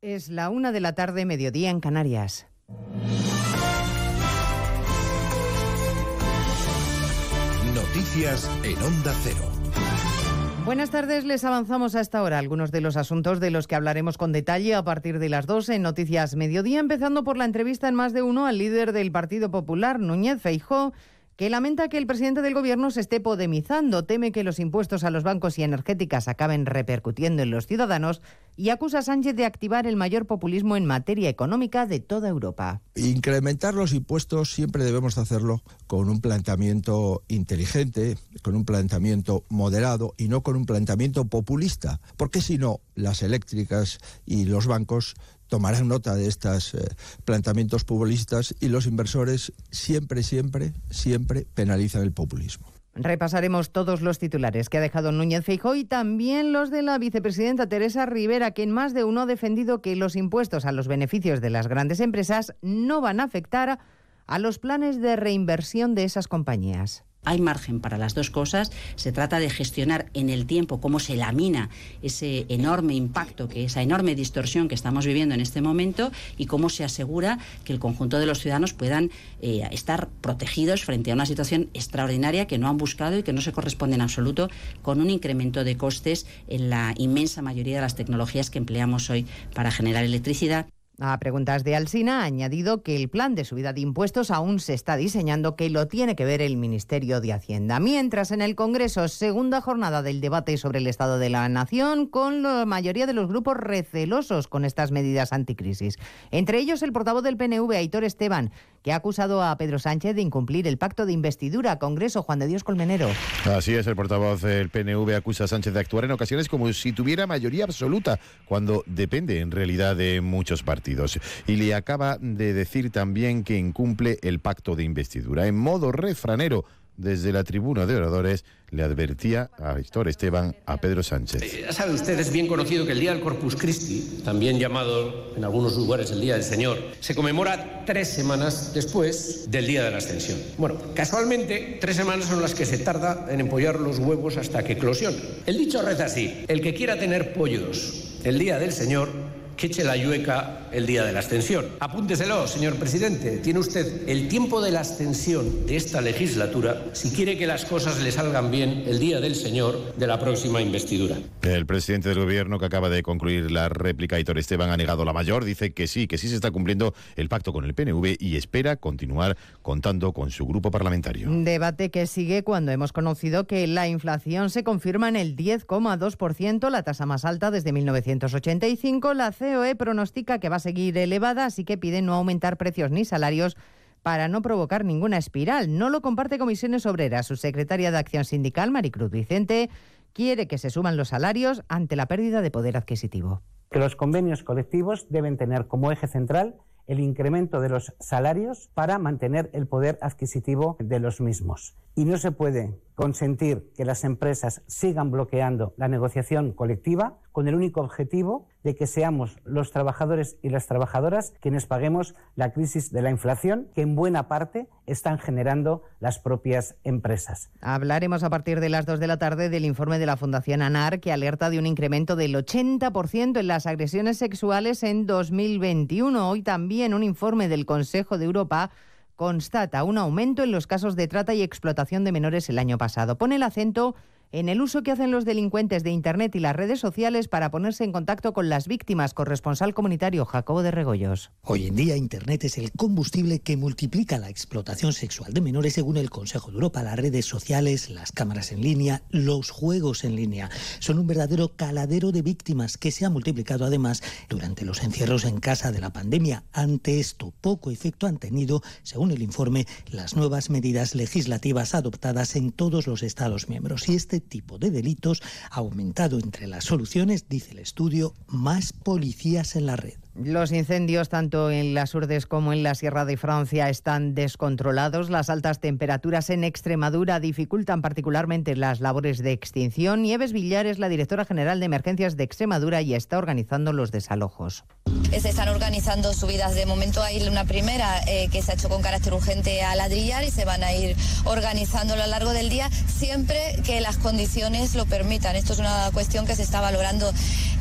Speaker 15: Es la una de la tarde, mediodía en Canarias.
Speaker 16: Noticias en Onda Cero.
Speaker 15: Buenas tardes, les avanzamos a esta hora algunos de los asuntos de los que hablaremos con detalle a partir de las 2 en Noticias Mediodía, empezando por la entrevista en más de uno al líder del Partido Popular, Núñez Feijó, que lamenta que el presidente del Gobierno se esté podemizando, teme que los impuestos a los bancos y energéticas acaben repercutiendo en los ciudadanos y acusa a Sánchez de activar el mayor populismo en materia económica de toda Europa.
Speaker 17: Incrementar los impuestos siempre debemos hacerlo con un planteamiento inteligente, con un planteamiento moderado y no con un planteamiento populista, porque si no, las eléctricas y los bancos tomarán nota de estos eh, planteamientos populistas y los inversores siempre, siempre, siempre penalizan el populismo.
Speaker 15: Repasaremos todos los titulares que ha dejado Núñez Feijóo y también los de la vicepresidenta Teresa Rivera, que en más de uno ha defendido que los impuestos a los beneficios de las grandes empresas no van a afectar a los planes de reinversión de esas compañías.
Speaker 18: Hay margen para las dos cosas. Se trata de gestionar en el tiempo cómo se lamina ese enorme impacto, que esa enorme distorsión que estamos viviendo en este momento y cómo se asegura que el conjunto de los ciudadanos puedan eh, estar protegidos frente a una situación extraordinaria que no han buscado y que no se corresponde en absoluto con un incremento de costes en la inmensa mayoría de las tecnologías que empleamos hoy para generar electricidad.
Speaker 15: A preguntas de Alsina ha añadido que el plan de subida de impuestos aún se está diseñando, que lo tiene que ver el Ministerio de Hacienda. Mientras en el Congreso, segunda jornada del debate sobre el Estado de la Nación, con la mayoría de los grupos recelosos con estas medidas anticrisis. Entre ellos el portavoz del PNV, Aitor Esteban, que ha acusado a Pedro Sánchez de incumplir el pacto de investidura. Congreso, Juan de Dios Colmenero.
Speaker 19: Así es, el portavoz del PNV acusa a Sánchez de actuar en ocasiones como si tuviera mayoría absoluta, cuando depende en realidad de muchos partidos. Y le acaba de decir también que incumple el pacto de investidura. En modo refranero, desde la tribuna de oradores, le advertía a Víctor Esteban a Pedro Sánchez.
Speaker 20: Eh, ya sabe usted, es bien conocido que el Día del Corpus Christi, también llamado en algunos lugares el Día del Señor, se conmemora tres semanas después del Día de la Ascensión. Bueno, casualmente, tres semanas son las que se tarda en empollar los huevos hasta que eclosionan. El dicho reza así, el que quiera tener pollos el Día del Señor, que eche la yueca el día de la ascensión. Apúnteselo, señor presidente. Tiene usted el tiempo de la ascensión de esta legislatura si quiere que las cosas le salgan bien el día del señor de la próxima investidura.
Speaker 19: El presidente del gobierno que acaba de concluir la réplica, Hitor Esteban, ha negado la mayor. Dice que sí, que sí se está cumpliendo el pacto con el PNV y espera continuar contando con su grupo parlamentario.
Speaker 15: Debate que sigue cuando hemos conocido que la inflación se confirma en el 10,2%, la tasa más alta desde 1985. La COE pronostica que va a seguir elevada, así que pide no aumentar precios ni salarios para no provocar ninguna espiral. No lo comparte Comisiones Obreras. Su secretaria de Acción Sindical, Maricruz Vicente, quiere que se suban los salarios ante la pérdida de poder adquisitivo.
Speaker 21: Que los convenios colectivos deben tener como eje central el incremento de los salarios para mantener el poder adquisitivo de los mismos. Y no se puede consentir que las empresas sigan bloqueando la negociación colectiva con el único objetivo de que seamos los trabajadores y las trabajadoras quienes paguemos la crisis de la inflación que en buena parte están generando las propias empresas.
Speaker 15: Hablaremos a partir de las 2 de la tarde del informe de la Fundación ANAR que alerta de un incremento del 80% en las agresiones sexuales en 2021. Hoy también un informe del Consejo de Europa constata un aumento en los casos de trata y explotación de menores el año pasado. Pone el acento en el uso que hacen los delincuentes de Internet y las redes sociales para ponerse en contacto con las víctimas. Corresponsal comunitario Jacobo de Regoyos.
Speaker 22: Hoy en día Internet es el combustible que multiplica la explotación sexual de menores según el Consejo de Europa. Las redes sociales, las cámaras en línea, los juegos en línea son un verdadero caladero de víctimas que se ha multiplicado además durante los encierros en casa de la pandemia. Ante esto, poco efecto han tenido, según el informe, las nuevas medidas legislativas adoptadas en todos los Estados miembros. Y este tipo de delitos ha aumentado entre las soluciones, dice el estudio, más policías en la red.
Speaker 15: Los incendios tanto en las Urdes como en la Sierra de Francia están descontrolados. Las altas temperaturas en Extremadura dificultan particularmente las labores de extinción. Nieves Villar es la directora general de emergencias de Extremadura y está organizando los desalojos.
Speaker 23: se están organizando subidas. De momento hay una primera eh, que se ha hecho con carácter urgente a ladrillar y se van a ir organizando a lo largo del día siempre que las condiciones lo permitan. Esto es una cuestión que se está valorando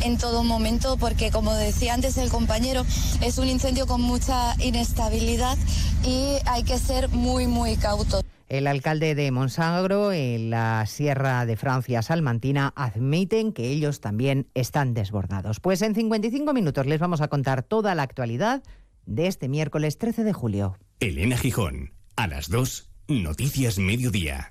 Speaker 23: en todo momento porque, como decía antes el compañero, es un incendio con mucha inestabilidad y hay que ser muy, muy cautos.
Speaker 15: El alcalde de Monsagro, en la Sierra de Francia Salmantina, admiten que ellos también están desbordados. Pues en 55 minutos les vamos a contar toda la actualidad de este miércoles 13 de julio.
Speaker 24: Elena Gijón, a las 2, Noticias Mediodía.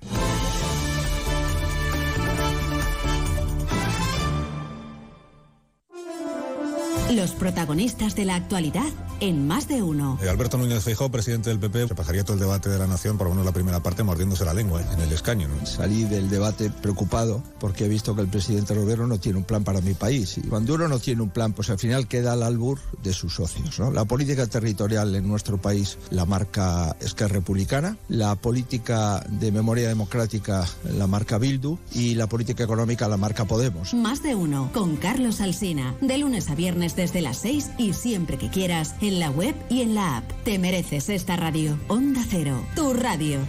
Speaker 25: Los protagonistas de la actualidad en más de uno.
Speaker 26: Eh, Alberto Núñez Feijóo, presidente del PP, se pasaría todo el debate de la nación, por lo menos la primera parte, mordiéndose la lengua eh, en el escaño.
Speaker 17: Salí del debate preocupado porque he visto que el presidente gobierno no tiene un plan para mi país. Y cuando uno no tiene un plan, pues al final queda al albur de sus socios. La política territorial en nuestro país la marca Esquerra Republicana, la política de memoria democrática la marca Bildu y la política económica la marca Podemos.
Speaker 25: Más de uno con Carlos Alsina, de lunes a viernes desde las 6 y siempre que quieras en la web y en la app. Te mereces esta radio. Onda Cero, tu radio.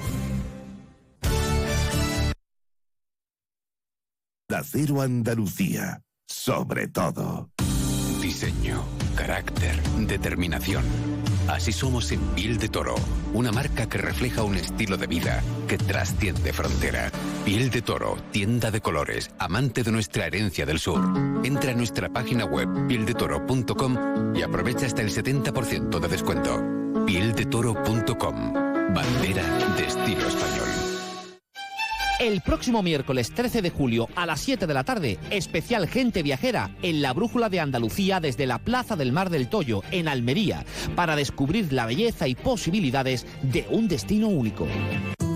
Speaker 16: Da Cero Andalucía, sobre todo.
Speaker 7: Diseño, carácter, determinación. Así somos en Piel de Toro, una marca que refleja un estilo de vida que trasciende frontera. Piel de Toro, tienda de colores, amante de nuestra herencia del sur. Entra a nuestra página web pieldetoro.com y aprovecha hasta el 70% de descuento. Pieldetoro.com, bandera de estilo español.
Speaker 27: El próximo miércoles 13 de julio a las 7 de la tarde, especial Gente Viajera en la Brújula de Andalucía desde la Plaza del Mar del Toyo, en Almería, para descubrir la belleza y posibilidades de un destino único.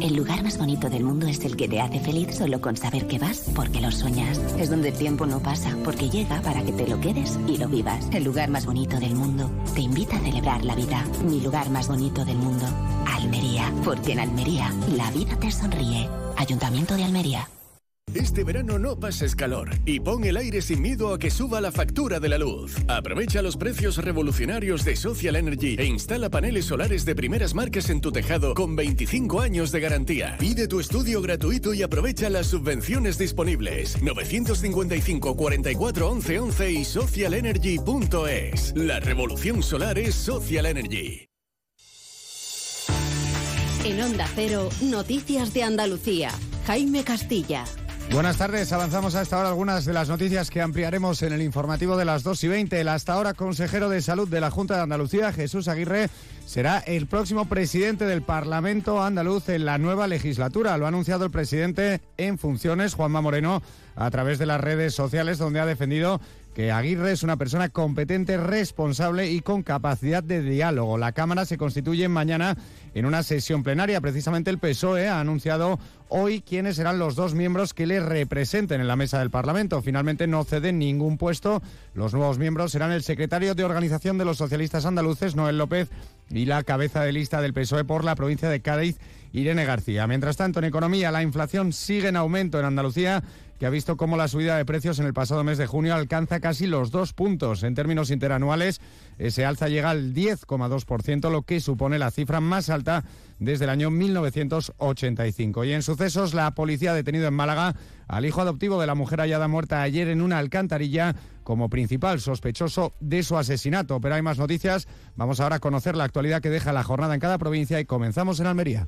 Speaker 8: El lugar más bonito del mundo es el que te hace feliz solo con saber que vas porque lo sueñas. Es donde el tiempo no pasa porque llega para que te lo quedes y lo vivas. El lugar más bonito del mundo te invita a celebrar la vida. Mi lugar más bonito del mundo, Almería. Porque en Almería la vida te sonríe. Ayuntamiento de Almería.
Speaker 28: Este verano no pases calor y pon el aire sin miedo a que suba la factura de la luz. Aprovecha los precios revolucionarios de Social Energy e instala paneles solares de primeras marcas en tu tejado con 25 años de garantía. Pide tu estudio gratuito y aprovecha las subvenciones disponibles. 955 44 11 11 y socialenergy.es. La revolución solar es Social Energy.
Speaker 25: En Onda Cero, Noticias de Andalucía. Jaime Castilla.
Speaker 29: Buenas tardes, avanzamos a esta hora algunas de las noticias que ampliaremos en el informativo de las 2 y 20. El hasta ahora consejero de salud de la Junta de Andalucía, Jesús Aguirre, será el próximo presidente del Parlamento andaluz en la nueva legislatura. Lo ha anunciado el presidente en funciones, Juanma Moreno, a través de las redes sociales, donde ha defendido que Aguirre es una persona competente, responsable y con capacidad de diálogo. La Cámara se constituye mañana en una sesión plenaria. Precisamente el PSOE ha anunciado hoy quiénes serán los dos miembros que le representen en la mesa del Parlamento. Finalmente no ceden ningún puesto. Los nuevos miembros serán el secretario de Organización de los Socialistas Andaluces, Noel López, y la cabeza de lista del PSOE por la provincia de Cádiz, Irene García. Mientras tanto, en economía, la inflación sigue en aumento en Andalucía que ha visto cómo la subida de precios en el pasado mes de junio alcanza casi los dos puntos. En términos interanuales, ese alza llega al 10,2%, lo que supone la cifra más alta desde el año 1985. Y en sucesos, la policía ha detenido en Málaga al hijo adoptivo de la mujer hallada muerta ayer en una alcantarilla como principal sospechoso de su asesinato. Pero hay más noticias. Vamos ahora a conocer la actualidad que deja la jornada en cada provincia y comenzamos en Almería.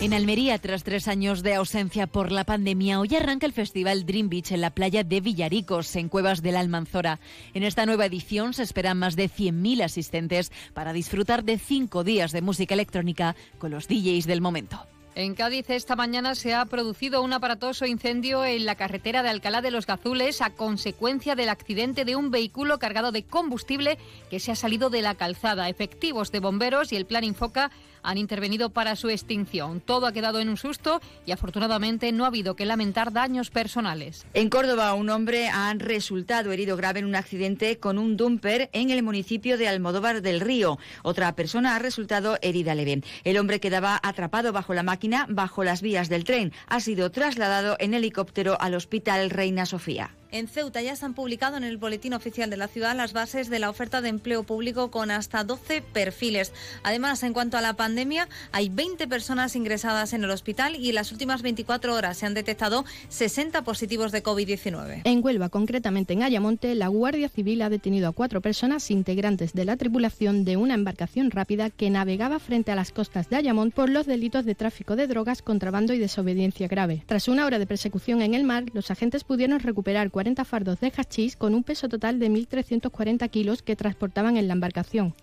Speaker 30: En Almería, tras tres años de ausencia por la pandemia, hoy arranca el festival Dream Beach en la playa de Villaricos, en Cuevas de la Almanzora. En esta nueva edición se esperan más de 100.000 asistentes para disfrutar de cinco días de música electrónica con los DJs del momento.
Speaker 31: En Cádiz esta mañana se ha producido un aparatoso incendio en la carretera de Alcalá de los Gazules a consecuencia del accidente de un vehículo cargado de combustible que se ha salido de la calzada. Efectivos de bomberos y el plan Infoca han intervenido para su extinción. Todo ha quedado en un susto y afortunadamente no ha habido que lamentar daños personales.
Speaker 32: En Córdoba, un hombre ha resultado herido grave en un accidente con un dumper en el municipio de Almodóvar del Río. Otra persona ha resultado herida leve. El hombre quedaba atrapado bajo la máquina, bajo las vías del tren. Ha sido trasladado en helicóptero al Hospital Reina Sofía.
Speaker 33: En Ceuta ya se han publicado en el Boletín Oficial de la Ciudad las bases de la oferta de empleo público con hasta 12 perfiles. Además, en cuanto a la pandemia, hay 20 personas ingresadas en el hospital y en las últimas 24 horas se han detectado 60 positivos de COVID-19.
Speaker 34: En Huelva, concretamente en Ayamonte, la Guardia Civil ha detenido a cuatro personas integrantes de la tripulación de una embarcación rápida que navegaba frente a las costas de Ayamonte por los delitos de tráfico de drogas, contrabando y desobediencia grave. Tras una hora de persecución en el mar, los agentes pudieron recuperar 40 fardos de hachís con un peso total de 1.340 kilos que transportaban en la embarcación.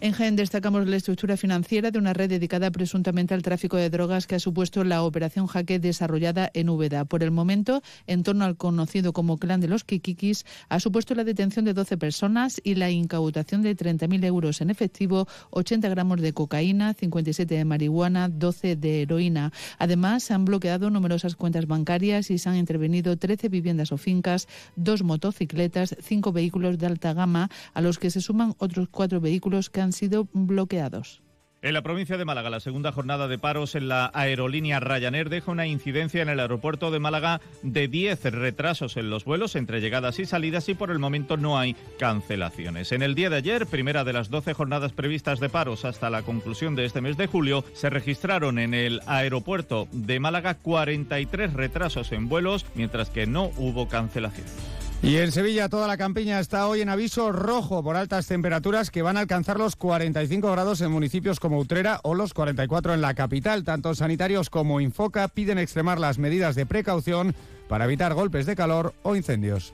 Speaker 35: En Jaén destacamos la estructura financiera de una red dedicada presuntamente al tráfico de drogas que ha supuesto la operación Jaque desarrollada en Úbeda. Por el momento, en torno al conocido como clan de los Kikikis, ha supuesto la detención de 12 personas y la incautación de 30.000 euros en efectivo, 80 gramos de cocaína, 57 de marihuana, 12 de heroína. Además, se han bloqueado numerosas cuentas bancarias y se han intervenido 13 viviendas o fincas, dos motocicletas, cinco vehículos de alta gama, a los que se suman otros cuatro vehículos que han sido bloqueados.
Speaker 36: En la provincia de Málaga, la segunda jornada de paros en la aerolínea Ryanair deja una incidencia en el aeropuerto de Málaga de 10 retrasos en los vuelos entre llegadas y salidas y por el momento no hay cancelaciones. En el día de ayer, primera de las 12 jornadas previstas de paros hasta la conclusión de este mes de julio, se registraron en el aeropuerto de Málaga 43 retrasos en vuelos, mientras que no hubo cancelaciones.
Speaker 29: Y en Sevilla toda la campiña está hoy en aviso rojo por altas temperaturas que van a alcanzar los 45 grados en municipios como Utrera o los 44 en la capital. Tanto sanitarios como Infoca piden extremar las medidas de precaución para evitar golpes de calor o incendios.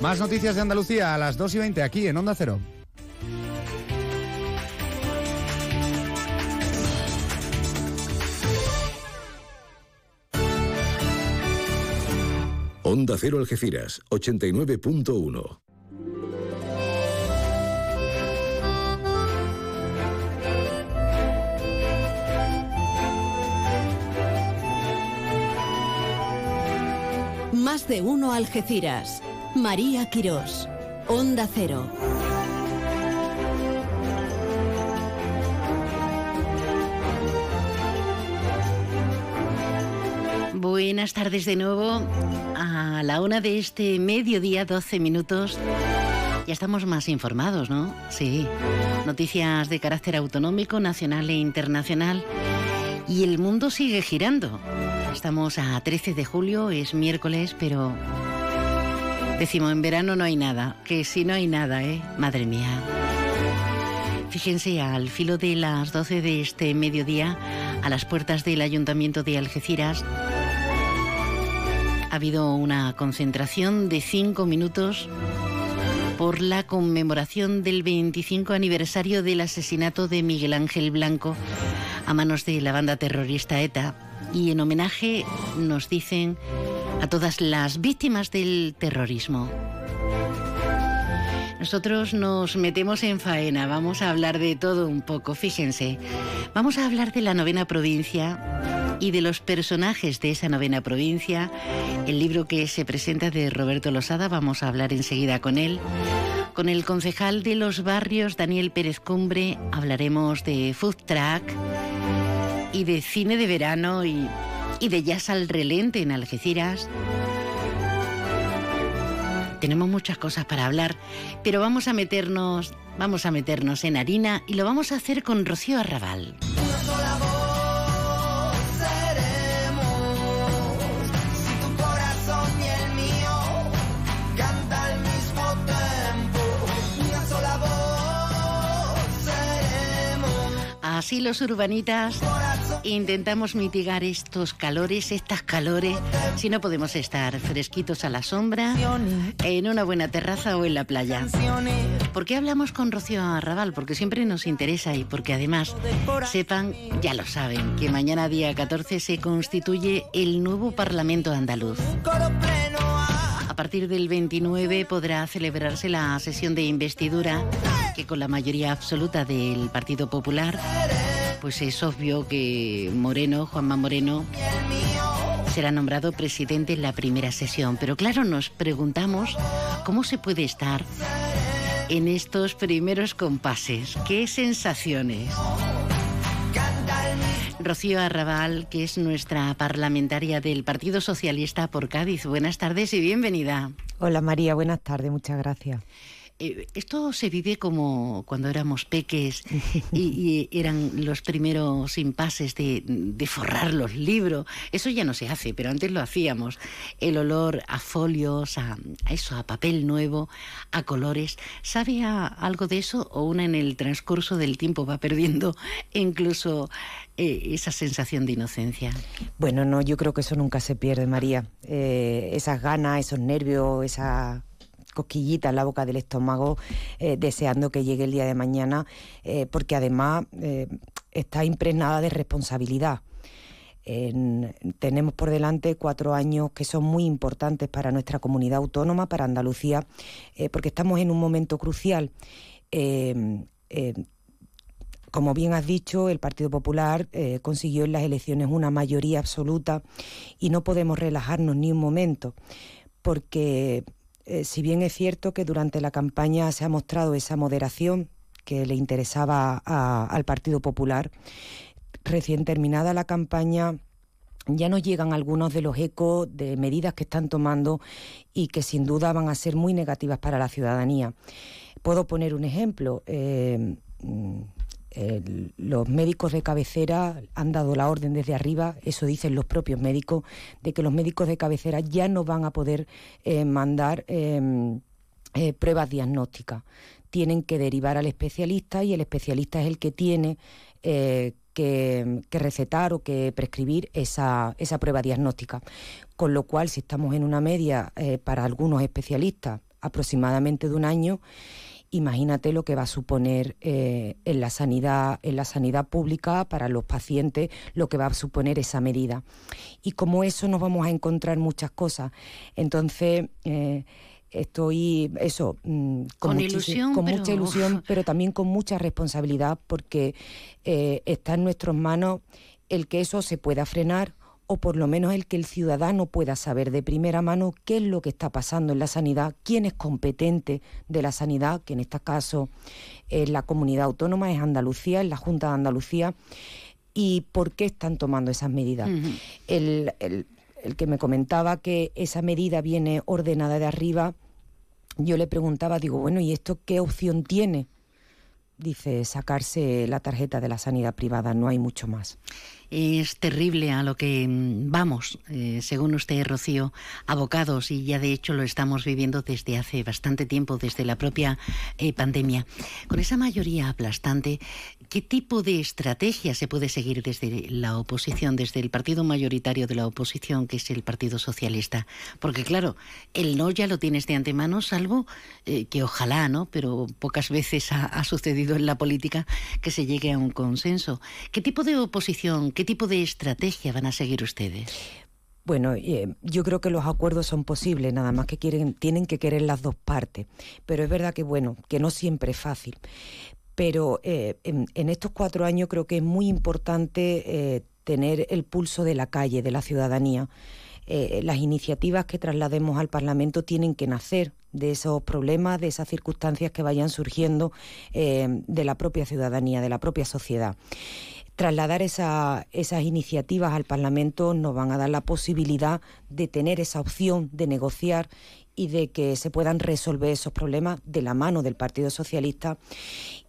Speaker 29: Más noticias de Andalucía a las 2 y 20 aquí en Onda Cero.
Speaker 1: Onda Cero Algeciras, 89.1.
Speaker 25: Más de uno Algeciras. María Quirós. Onda Cero.
Speaker 3: Buenas tardes de nuevo. A la una de este mediodía, 12 minutos. Ya estamos más informados, ¿no? Sí. Noticias de carácter autonómico, nacional e internacional. Y el mundo sigue girando. Estamos a 13 de julio, es miércoles, pero decimos, en verano no hay nada. Que si no hay nada, ¿eh? Madre mía. Fíjense, al filo de las 12 de este mediodía, a las puertas del Ayuntamiento de Algeciras, ha habido una concentración de cinco minutos por la conmemoración del 25 aniversario del asesinato de Miguel Ángel Blanco a manos de la banda terrorista ETA. Y en homenaje nos dicen a todas las víctimas del terrorismo. Nosotros nos metemos en faena, vamos a hablar de todo un poco, fíjense. Vamos a hablar de la novena provincia y de los personajes de esa novena provincia. El libro que se presenta de Roberto Losada, vamos a hablar enseguida con él. Con el concejal de los barrios, Daniel Pérez Cumbre, hablaremos de food track y de cine de verano y, y de jazz al relente en Algeciras. Tenemos muchas cosas para hablar, pero vamos a meternos, vamos a meternos en harina y lo vamos a hacer con Rocío Arrabal. Así los urbanitas intentamos mitigar estos calores, estas calores, si no podemos estar fresquitos a la sombra, en una buena terraza o en la playa. ¿Por qué hablamos con Rocío Arrabal? Porque siempre nos interesa y porque además sepan, ya lo saben, que mañana día 14 se constituye el nuevo Parlamento andaluz. A partir del 29 podrá celebrarse la sesión de investidura que con la mayoría absoluta del Partido Popular, pues es obvio que Moreno, Juanma Moreno, será nombrado presidente en la primera sesión. Pero claro, nos preguntamos cómo se puede estar en estos primeros compases. ¿Qué sensaciones? Rocío Arrabal, que es nuestra parlamentaria del Partido Socialista por Cádiz. Buenas tardes y bienvenida.
Speaker 37: Hola María, buenas tardes, muchas gracias.
Speaker 3: Eh, esto se vive como cuando éramos peques y, y eran los primeros impases de, de forrar los libros. Eso ya no se hace, pero antes lo hacíamos. El olor a folios, a, a eso, a papel nuevo, a colores. ¿Sabe a algo de eso o una en el transcurso del tiempo va perdiendo incluso eh, esa sensación de inocencia?
Speaker 37: Bueno, no, yo creo que eso nunca se pierde, María. Eh, esas ganas, esos nervios, esa cosquillita en la boca del estómago, eh, deseando que llegue el día de mañana, eh, porque además eh, está impregnada de responsabilidad. En- tenemos por delante cuatro años que son muy importantes para nuestra comunidad autónoma, para Andalucía, porque estamos en un momento crucial. Eh, eh, como bien has dicho, el Partido Popular consiguió en las elecciones una mayoría absoluta y no podemos relajarnos ni un momento, porque eh, si bien es cierto que durante la campaña se ha mostrado esa moderación que le interesaba al Partido Popular, recién terminada la campaña ya nos llegan algunos de los ecos de medidas que están tomando y que sin duda van a ser muy negativas para la ciudadanía. Puedo poner un ejemplo. eh, los médicos de cabecera han dado la orden desde arriba, eso dicen los propios médicos, de que los médicos de cabecera ya no van a poder eh, mandar eh, eh, pruebas diagnósticas. Tienen que derivar al especialista y el especialista es el que tiene eh, que, que recetar o que prescribir esa, esa prueba diagnóstica. Con lo cual, si estamos en una media para algunos especialistas aproximadamente de un año, imagínate lo que va a suponer eh, en la sanidad en la sanidad pública para los pacientes lo que va a suponer esa medida. Y como eso nos vamos a encontrar muchas cosas. Entonces eh, estoy eso mm,
Speaker 3: Con
Speaker 37: muchísi-
Speaker 3: ilusión,
Speaker 37: con
Speaker 3: pero-
Speaker 37: mucha ilusión pero también con mucha responsabilidad porque eh, está en nuestras manos el que eso se pueda frenar o por lo menos el que el ciudadano pueda saber de primera mano qué es lo que está pasando en la sanidad, quién es competente de la sanidad, que en este caso es la comunidad autónoma, es Andalucía, es la Junta de Andalucía, y por qué están tomando esas medidas. el, el- el que me comentaba que esa medida viene ordenada de arriba, yo le preguntaba, digo, bueno, ¿y esto qué opción tiene? Dice, sacarse la tarjeta de la sanidad privada, no hay mucho más.
Speaker 3: Es terrible a lo que mm, vamos, eh, según usted, Rocío, abocados, y ya de hecho lo estamos viviendo desde hace bastante tiempo, desde la propia eh, pandemia. Con esa mayoría aplastante, ¿qué tipo de estrategia se puede seguir desde la oposición, desde el partido mayoritario de la oposición, que es el Partido Socialista? Porque claro, el no ya lo tienes de antemano, salvo eh, que ojalá, ¿no? Pero pocas veces ha, sucedido en la política que se llegue a un consenso. ¿Qué tipo de oposición, qué tipo de estrategia van a seguir ustedes?
Speaker 37: Bueno, eh, yo creo que los acuerdos son posibles, nada más que quieren, tienen que querer las dos partes. Pero es verdad que, bueno, que no siempre es fácil. Pero eh, en, en estos cuatro años creo que es muy importante eh, tener el pulso de la calle, de la ciudadanía. Eh, las iniciativas que traslademos al Parlamento tienen que nacer de esos problemas, de esas circunstancias que vayan surgiendo de la propia ciudadanía, de la propia sociedad trasladar esa- esas iniciativas al Parlamento nos van a dar la posibilidad de tener esa opción de negociar y de que se puedan resolver esos problemas de la mano del Partido Socialista.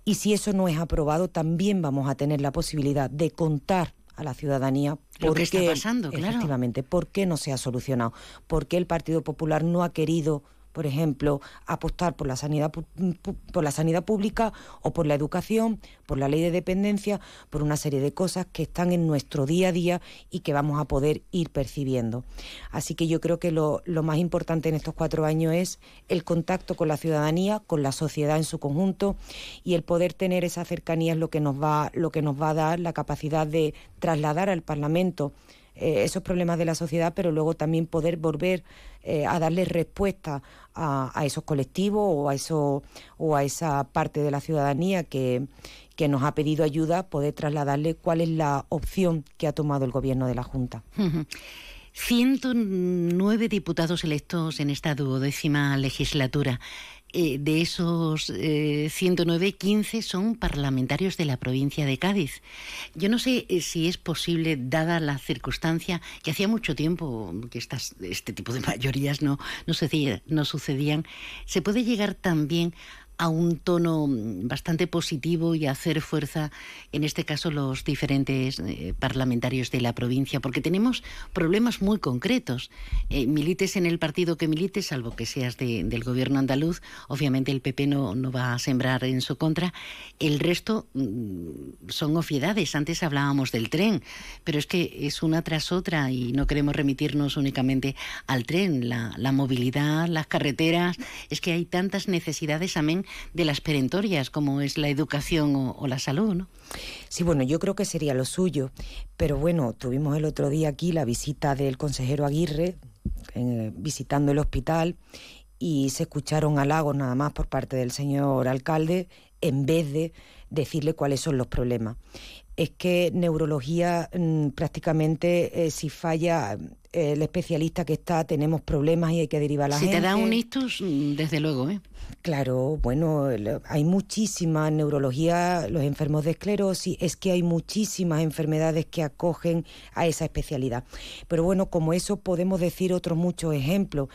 Speaker 37: Y si eso no es aprobado, también vamos a tener la posibilidad de contar a la ciudadanía por
Speaker 3: que está
Speaker 37: qué-
Speaker 3: pasando, claro.
Speaker 37: efectivamente, por qué no se ha solucionado, por qué el Partido Popular no ha querido por ejemplo, apostar por la sanidad por la sanidad pública o por la educación, por la ley de dependencia, por una serie de cosas que están en nuestro día a día y que vamos a poder ir percibiendo. Así que yo creo que lo, lo más importante en estos cuatro años es el contacto con la ciudadanía, con la sociedad en su conjunto y el poder tener esa cercanía es lo que nos va, lo que nos va a dar la capacidad de trasladar al Parlamento eh, esos problemas de la sociedad, pero luego también poder volver eh, a darle respuesta a, a esos colectivos o a eso o a esa parte de la ciudadanía que, que nos ha pedido ayuda, poder trasladarle cuál es la opción que ha tomado el gobierno de la Junta.
Speaker 3: Ujú. 109 diputados electos en esta duodécima legislatura. Eh, de esos eh, 109, 15 son parlamentarios de la provincia de Cádiz. Yo no sé eh, si es posible, dada la circunstancia, que hacía mucho tiempo que estas, este tipo de mayorías no, no, sucedía- no sucedían, se puede llegar también un tono mm, bastante positivo y hacer fuerza, en este caso, los diferentes eh, parlamentarios de la provincia, porque tenemos problemas muy concretos. Eh, milites en el partido que milites, salvo que seas de- del gobierno andaluz, obviamente el PP no, no va a sembrar en su contra. El resto mm, son obviedades. Antes hablábamos del tren, pero es que es una tras otra y no queremos remitirnos únicamente al tren, la, la movilidad, las carreteras. Es que hay tantas necesidades, amén, de las perentorias, como es la educación o, la salud, ¿no?
Speaker 37: Sí, bueno, yo creo que sería lo suyo, pero bueno, tuvimos el otro día aquí la visita del consejero Aguirre eh, visitando el hospital y se escucharon halagos nada más por parte del señor alcalde en vez de decirle cuáles son los problemas. Es que neurología mm, prácticamente eh, si falla eh, el especialista que está tenemos problemas y hay que derivar a la
Speaker 3: Si
Speaker 37: gente.
Speaker 3: te da un ictus, mm, desde luego, ¿eh?
Speaker 37: Claro, bueno, hay muchísima neurología, los enfermos de esclerosis, es que hay muchísimas enfermedades que acogen a esa especialidad. Pero bueno, como eso podemos decir otros muchos ejemplos.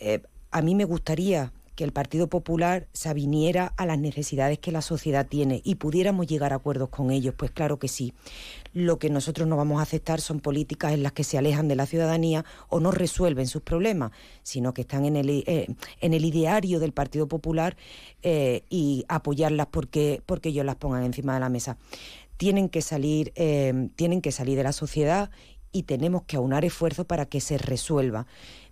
Speaker 37: Eh, a mí me gustaría que el Partido Popular se aviniera a las necesidades que la sociedad tiene y pudiéramos llegar a acuerdos con ellos, pues claro que sí. Lo que nosotros no vamos a aceptar son políticas en las que se alejan de la ciudadanía o no resuelven sus problemas, sino que están en el, eh, ideario del Partido Popular eh, y apoyarlas porque, porque ellos las pongan encima de la mesa. Tienen que salir, eh, tienen que salir de la sociedad y tenemos que aunar esfuerzos para que se resuelva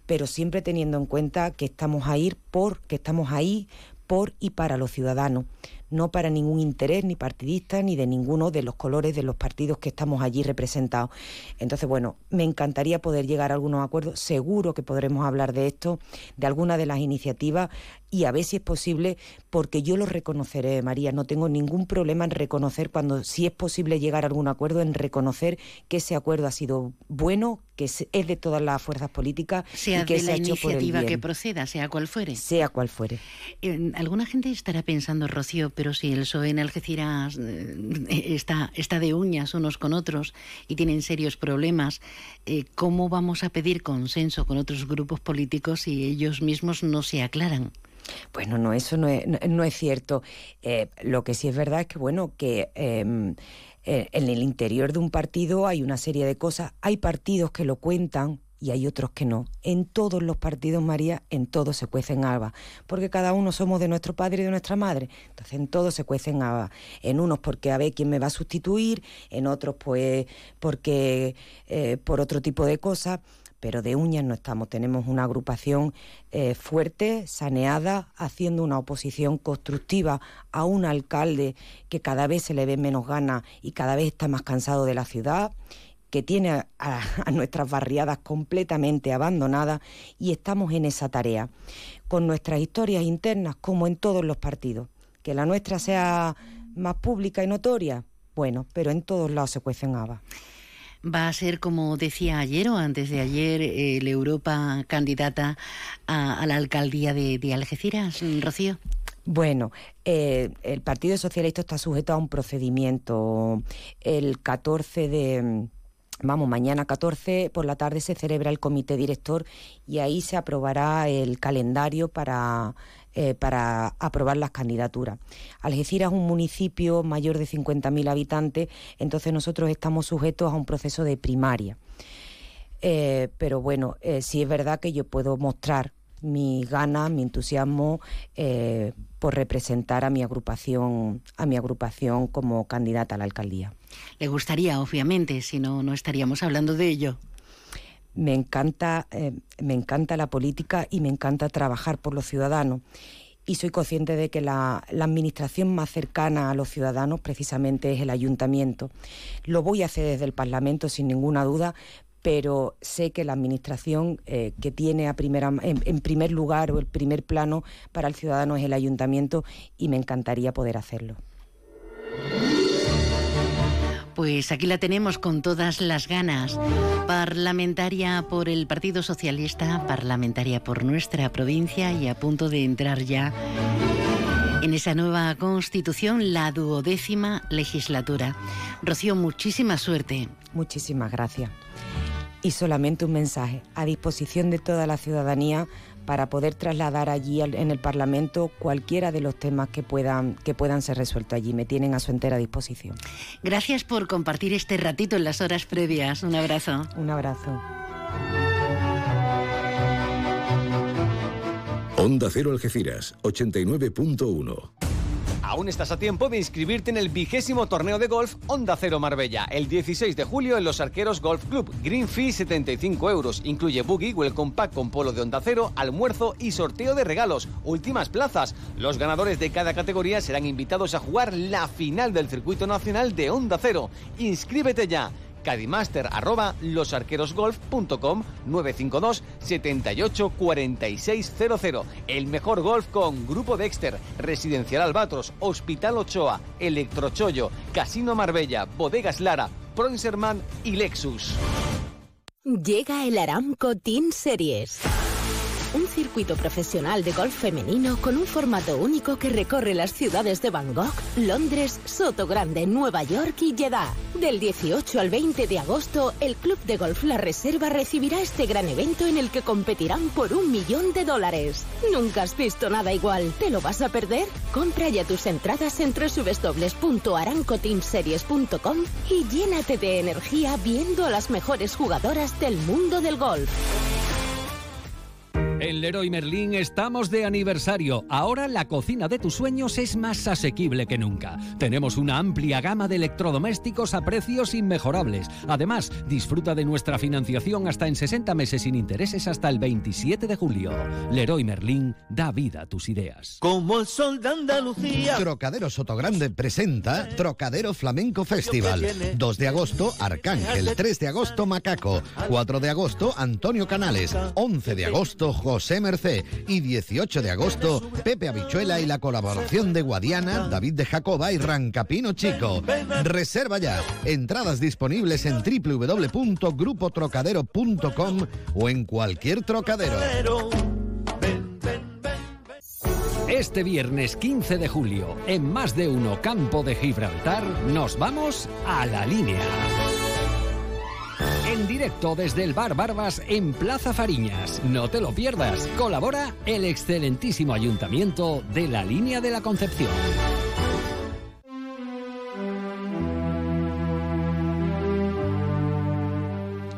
Speaker 37: pero siempre teniendo en cuenta que estamos ahí por, que estamos ahí por y para los ciudadanos, no para ningún interés ni partidista ni de ninguno de los colores de los partidos que estamos allí representados. Entonces, bueno, me encantaría poder llegar a algunos acuerdos, seguro que podremos hablar de esto, de alguna de las iniciativas y a ver si es posible, porque yo lo reconoceré, María, no tengo ningún problema en reconocer cuando si es posible llegar a algún acuerdo, en reconocer que ese acuerdo ha sido bueno, que es de todas las fuerzas políticas
Speaker 3: Sea
Speaker 37: y que
Speaker 3: de
Speaker 37: se
Speaker 3: la
Speaker 37: ha hecho por el
Speaker 3: iniciativa que proceda, sea cual fuere.
Speaker 37: Sea cual fuere.
Speaker 3: Eh, alguna gente estará pensando, Rocío, pero si el PSOE en Algeciras eh, está, está de uñas unos con otros y tienen serios problemas, eh, ¿cómo vamos a pedir consenso con otros grupos políticos si ellos mismos no se aclaran?
Speaker 37: Bueno, no, eso no es, no, es cierto. Eh, lo que sí es verdad es que, bueno, que eh, en el interior de un partido hay una serie de cosas. Hay partidos que lo cuentan y hay otros que no. En todos los partidos, María, en todos se cuecen habas, porque cada uno somos de nuestro padre y de nuestra madre. Entonces, en todos se cuecen habas. En unos porque a ver quién me va a sustituir, en otros pues porque eh, por otro tipo de cosas pero de uñas no estamos. Tenemos una agrupación eh, fuerte, saneada, haciendo una oposición constructiva a un alcalde que cada vez se le ve menos ganas y cada vez está más cansado de la ciudad que tiene a, nuestras barriadas completamente abandonadas y estamos en esa tarea, con nuestras historias internas como en todos los partidos. Que la nuestra sea más pública y notoria, bueno, pero en todos lados se cuecen habas.
Speaker 3: Va a ser, como decía ayer o antes de ayer, el Europa candidata a, la alcaldía de, Algeciras, Rocío.
Speaker 37: Bueno, eh, el Partido Socialista está sujeto a un procedimiento. El 14 de vamos, mañana 14 por la tarde se celebra el comité director y ahí se aprobará el calendario para, eh, para aprobar las candidaturas. Algeciras es un municipio mayor de 50.000 habitantes, entonces nosotros estamos sujetos a un proceso de primaria. Eh, pero bueno, eh, sí es verdad que yo puedo mostrar mi ganas, mi entusiasmo por representar a mi agrupación, a mi agrupación como candidata a la alcaldía.
Speaker 3: Le gustaría, obviamente, si no, no estaríamos hablando de ello.
Speaker 37: Me encanta, eh, me encanta la política y me encanta trabajar por los ciudadanos. Y soy consciente de que la, administración más cercana a los ciudadanos precisamente es el ayuntamiento. Lo voy a hacer desde el Parlamento sin ninguna duda, pero sé que la administración eh, que tiene a en, en, primer lugar o el primer plano para el ciudadano es el ayuntamiento y me encantaría poder hacerlo.
Speaker 3: Pues aquí la tenemos con todas las ganas. Parlamentaria por el Partido Socialista, parlamentaria por nuestra provincia y a punto de entrar ya en esa nueva constitución, la duodécima legislatura. Rocío, muchísima suerte.
Speaker 37: Muchísimas gracias. Y solamente un mensaje a disposición de toda la ciudadanía para poder trasladar allí al- en el Parlamento cualquiera de los temas que puedan, que puedan ser resueltos allí. Me tienen a su entera disposición.
Speaker 3: Gracias por compartir este ratito en las horas previas. Un abrazo.
Speaker 37: Un abrazo.
Speaker 1: Onda Cero Algeciras, 89.1.
Speaker 38: Aún estás a tiempo de inscribirte en el vigésimo torneo de golf Onda Cero Marbella, el 16 de julio en Los Arqueros Golf Club. Green fee 75 euros. Incluye buggy, welcome pack con polo de Onda Cero, almuerzo y sorteo de regalos. Últimas plazas. Los ganadores de cada categoría serán invitados a jugar la final del circuito nacional de Onda Cero. Inscríbete ya. Cadimaster arroba losarquerosgolf.com 952 78 4600 El mejor golf con Grupo Dexter, Residencial Albatros, Hospital Ochoa, Electrochollo, Casino Marbella, Bodegas Lara, Proinserman y Lexus.
Speaker 2: Llega el Aramco Team Series. Un circuito profesional de golf femenino con un formato único que recorre las ciudades de Bangkok, Londres, Soto Grande, Nueva York y Jeddah. Del 18 al 20 de agosto, el Club de Golf La Reserva recibirá este gran evento en el que competirán por un millón de dólares. Nunca has visto nada igual. ¿Te lo vas a perder? Compra ya tus entradas en www.arancoteamseries.com y llénate de energía viendo a las mejores jugadoras del mundo del golf.
Speaker 4: En Leroy Merlin estamos de aniversario. Ahora la cocina de tus sueños es más asequible que nunca. Tenemos una amplia gama de electrodomésticos a precios inmejorables. Además, disfruta de nuestra financiación hasta en 60 meses sin intereses hasta el 27 de julio. Leroy Merlin da vida a tus ideas.
Speaker 39: Como el sol de Andalucía.
Speaker 10: Trocadero Sotogrande presenta Trocadero Flamenco Festival. 2 de agosto, Arcángel. 3 de agosto, Macaco. 4 de agosto, Antonio Canales. 11 de agosto, José Mercé. Y 18 de agosto, Pepe Habichuela y la colaboración de Guadiana, David de Jacoba y Rancapino Chico. Reserva ya. Entradas disponibles en www.grupotrocadero.com o en cualquier trocadero.
Speaker 4: Este viernes 15 de julio, en más de uno campo de Gibraltar, nos vamos a la línea. En directo desde el Bar Barbas en Plaza Fariñas. No te lo pierdas. Colabora el excelentísimo ayuntamiento de la Línea de la Concepción.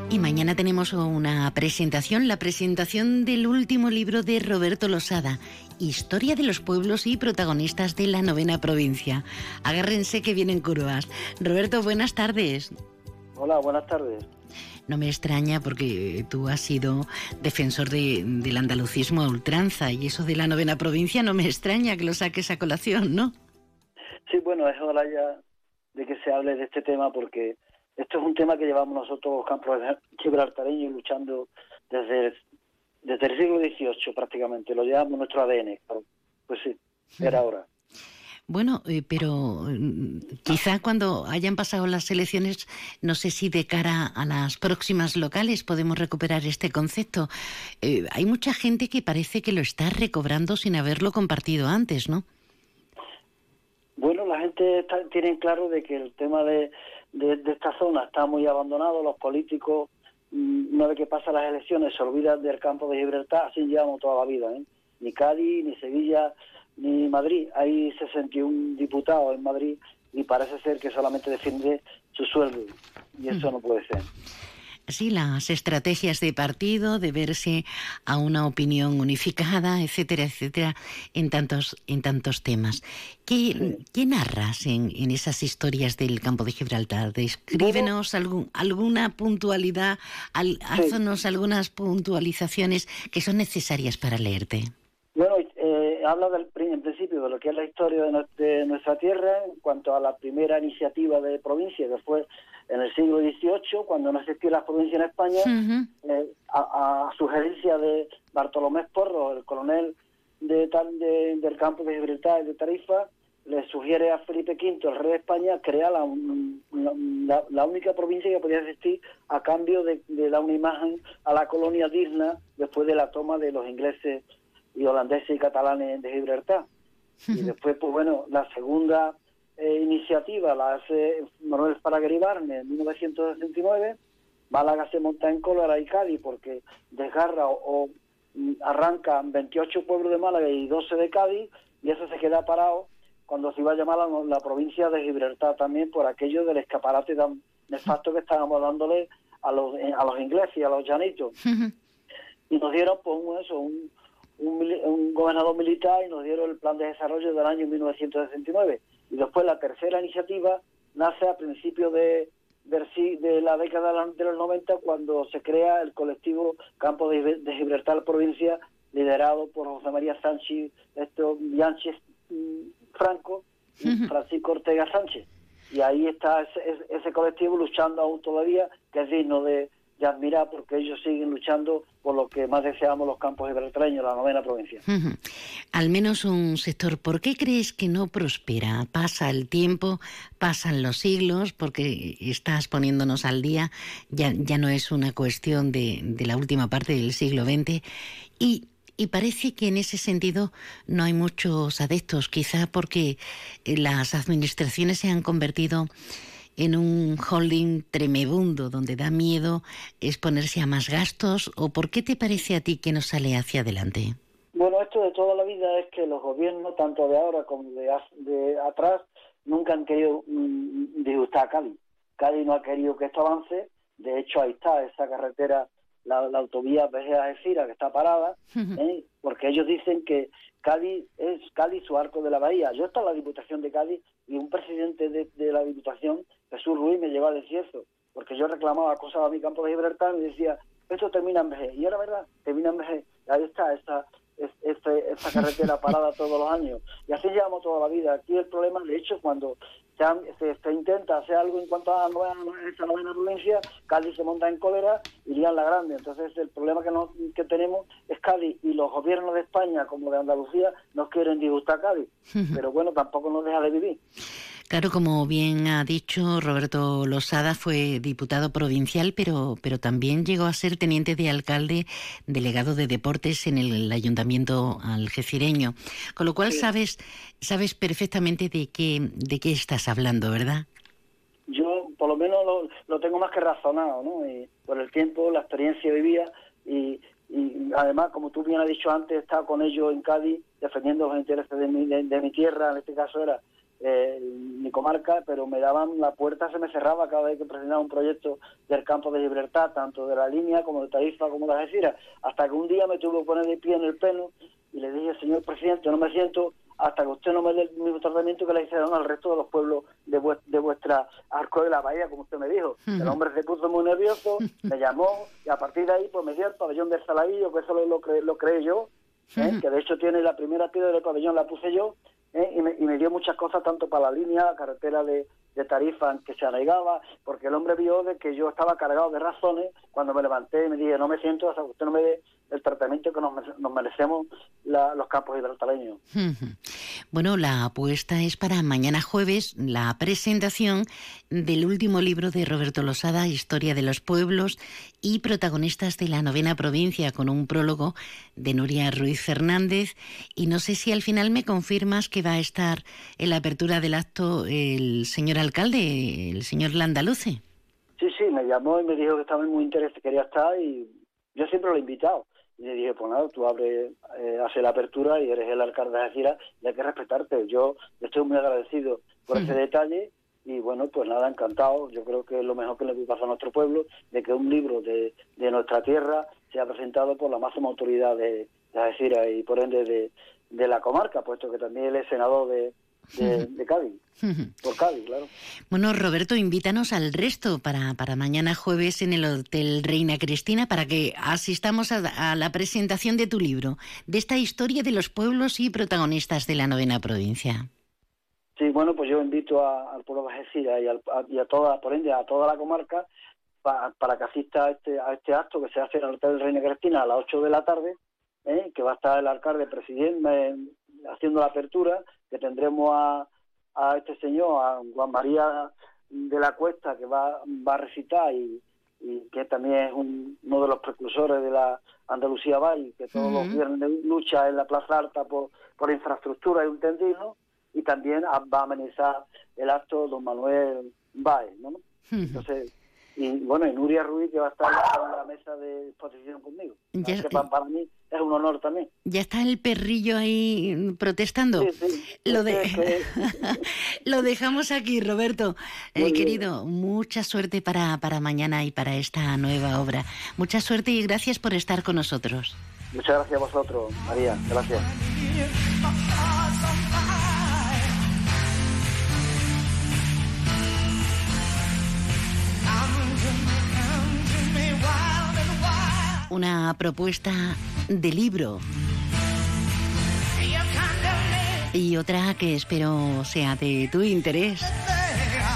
Speaker 3: Y mañana tenemos una presentación, la presentación del último libro de Roberto Losada, Historia de los pueblos y protagonistas de la novena provincia. Agárrense que vienen curvas. Roberto, buenas tardes.
Speaker 40: Hola, buenas tardes.
Speaker 3: No me extraña porque tú has sido defensor de- del andalucismo a ultranza y eso de la novena provincia no me extraña que lo saques a colación, ¿no?
Speaker 40: Sí, bueno, es hora ya de que se hable de este tema porque esto es un tema que llevamos nosotros los campos gibraltareños luchando desde, desde el siglo XVIII prácticamente, lo llevamos nuestro ADN. Pues sí, era hora.
Speaker 3: Bueno, eh, pero mm, quizá cuando hayan pasado las elecciones, no sé si de cara a las próximas locales podemos recuperar este concepto. Eh, hay mucha gente que parece que lo está recobrando sin haberlo compartido antes, ¿no?
Speaker 40: Bueno, la gente tiene claro de que el tema de, de, de esta zona está muy abandonado, los políticos, mm, una vez que pasan las elecciones, se olvidan del campo de Gibraltar, así llevamos toda la vida, ¿eh? Ni Cádiz, ni Sevilla, ni Madrid. Hay 61 diputados en Madrid y parece ser que solamente defiende su sueldo. Y eso no puede ser.
Speaker 3: Sí, las estrategias de partido, de verse a una opinión unificada, etcétera, etcétera, en tantos, en tantos temas. ¿Qué, qué narras en, en esas historias del campo de Gibraltar? Descríbenos algún, alguna puntualidad, al, haznos algunas puntualizaciones que son necesarias para leerte.
Speaker 40: Habla del, en principio de lo que es la historia de, de nuestra tierra en cuanto a la primera iniciativa de provincia, que fue en el siglo XVIII, cuando no existía la provincia en España, eh, a, a sugerencia de Bartolomé Porro, el coronel de, tal- de- del campo de Gibraltar y de Tarifa, le sugiere a Felipe V, el rey de España, crear la, la, única provincia que podía existir a cambio de, dar una imagen a la colonia digna después de la toma de los ingleses y holandeses y catalanes de Gibraltar. Y después, pues bueno, la segunda eh, iniciativa la hace Manuel Barne en 1969. Málaga se monta en cólera y Cádiz porque desgarra o, mm, arranca 28 pueblos de Málaga y 12 de Cádiz y eso se queda parado cuando se iba a llamar la, provincia de Gibraltar también por aquello del escaparate tan nefasto que estábamos dándole a los, eh, a los ingleses y a los llanitos. y nos dieron pues eso, un, un, gobernador militar y nos dieron el plan de desarrollo del año 1969. Y después la tercera iniciativa nace a principios de, de, la década de los 90 cuando se crea el colectivo Campo de, Gibraltar Provincia liderado por José María Sánchez, esto, mm, Franco y Francisco Ortega Sánchez. Y ahí está ese, ese colectivo luchando aún todavía, que es digno de, de admirar porque ellos siguen luchando por lo que más deseamos los campos gibraltareños, la novena provincia.
Speaker 3: Al menos un sector, ¿por qué crees que no prospera? Pasa el tiempo, pasan los siglos, porque estás poniéndonos al día, ya, ya no es una cuestión de, de la última parte del siglo XX, y y parece que en ese sentido no hay muchos adeptos, quizá porque las administraciones se han convertido en un holding tremebundo donde da miedo exponerse a más gastos o por qué te parece a ti que no sale hacia adelante?
Speaker 40: Bueno, esto de toda la vida es que los gobiernos, tanto de ahora como de, atrás, nunca han querido mm, disgustar a Cádiz. Cádiz no ha querido que esto avance, de hecho ahí está esa carretera, la, autovía Vejera que está parada, ¿eh? porque ellos dicen que Cádiz es Cádiz su arco de la bahía. Yo estaba en la Diputación de Cádiz y un presidente de, la Diputación, Jesús Ruiz, me llevó a decir eso, porque yo reclamaba cosas a mi campo de Gibraltar y decía, esto termina en vejez. Y era verdad, termina en vejez. Ahí está, esta, este, esta carretera parada todos los años. Y así llevamos toda la vida. Aquí el problema, de hecho, cuando se, intenta hacer algo en cuanto a novena, esa novena provincia, Cádiz se monta en cólera y lían la grande. Entonces el problema que, que tenemos es Cádiz y los gobiernos de España como de Andalucía nos quieren disgustar a Cádiz. Pero bueno, tampoco nos deja de vivir.
Speaker 3: Claro, como bien ha dicho Roberto Losada, fue diputado provincial, pero, pero también llegó a ser teniente de alcalde, delegado de deportes en el ayuntamiento algecireño. Con lo cual sabes, sabes perfectamente de qué, de qué estás hablando, ¿verdad?
Speaker 40: Yo, por lo menos, lo, tengo más que razonado, ¿no? Y por el tiempo, la experiencia vivía y, y además, como tú bien has dicho antes, he estado con ellos en Cádiz defendiendo los intereses de mi, de mi tierra, en este caso era eh, mi comarca, pero me daban la puerta, se me cerraba cada vez que presentaba un proyecto del campo de libertad, tanto de la línea como de Tarifa como de Algeciras, hasta que un día me tuve que poner de pie en el pelo y le dije, señor presidente, no me siento hasta que usted no me dé el mismo tratamiento que le hicieron al resto de los pueblos de, de vuestra arco de la bahía, como usted me dijo. El hombre se puso muy nervioso, me llamó y a partir de ahí pues me dio el pabellón del Saladillo, que eso lo, lo, lo creé yo, ¿eh? que de hecho tiene la primera piedra del pabellón, la puse yo, ¿eh? y, me, dio muchas cosas tanto para la línea, la carretera de, de Tarifa que se arraigaba, porque el hombre vio de que yo estaba cargado de razones cuando me levanté y me dije, no me siento hasta que usted no me dé el tratamiento que nos, merecemos los campos hidratareños.
Speaker 3: Bueno, la apuesta es para mañana jueves la presentación del último libro de Roberto Losada, Historia de los Pueblos y protagonistas de la novena provincia, con un prólogo de Nuria Ruiz Fernández. Y no sé si al final me confirmas que va a estar en la apertura del acto el señor alcalde, el señor Landaluce.
Speaker 40: Sí, sí, me llamó y me dijo que estaba muy interesado, quería estar y yo siempre lo he invitado. Y le dije, pues nada, tú abres, eh, haces la apertura y eres el alcalde de Algeciras y hay que respetarte. Yo estoy muy agradecido por ese detalle y bueno, pues nada, encantado. Yo creo que es lo mejor que le puede pasar a nuestro pueblo, de que un libro de, de nuestra tierra sea presentado por la máxima autoridad de, de Algeciras y por ende de, de la comarca, puesto que también él es senador de, de, Cádiz. Por Cádiz, claro.
Speaker 3: Bueno, Roberto, invítanos al resto para, para mañana jueves en el Hotel Reina Cristina para que asistamos a, la presentación de tu libro, de esta historia de los pueblos y protagonistas de la novena provincia.
Speaker 40: Sí, bueno, pues yo invito al pueblo de Algeciras y, a, toda, por ende, a toda la comarca para que asista a este, a este acto que se hace en el Hotel Reina Cristina a las 8 de la tarde, ¿eh? que va a estar el alcalde presidente haciendo la apertura, que tendremos a, a este señor, a Juan María de la Cuesta, que va, va a recitar y, que también es uno de los precursores de la Andalucía Valle, que todos los viernes lucha en la Plaza Alta por, por infraestructura y un tendido, y también va a amenizar el acto don Manuel Baez, ¿no? Entonces, y bueno, y Nuria Ruiz que va a estar en la mesa de exposición conmigo. Ya, para, mí es un honor también.
Speaker 3: ¿Ya está el perrillo ahí protestando? Lo, de... Lo dejamos aquí, Roberto. Eh, querido, mucha suerte para, para mañana y para esta nueva obra. Mucha suerte y gracias por estar con nosotros.
Speaker 40: Muchas gracias a vosotros, María. Gracias.
Speaker 3: una propuesta de libro. Y otra que espero sea de tu interés.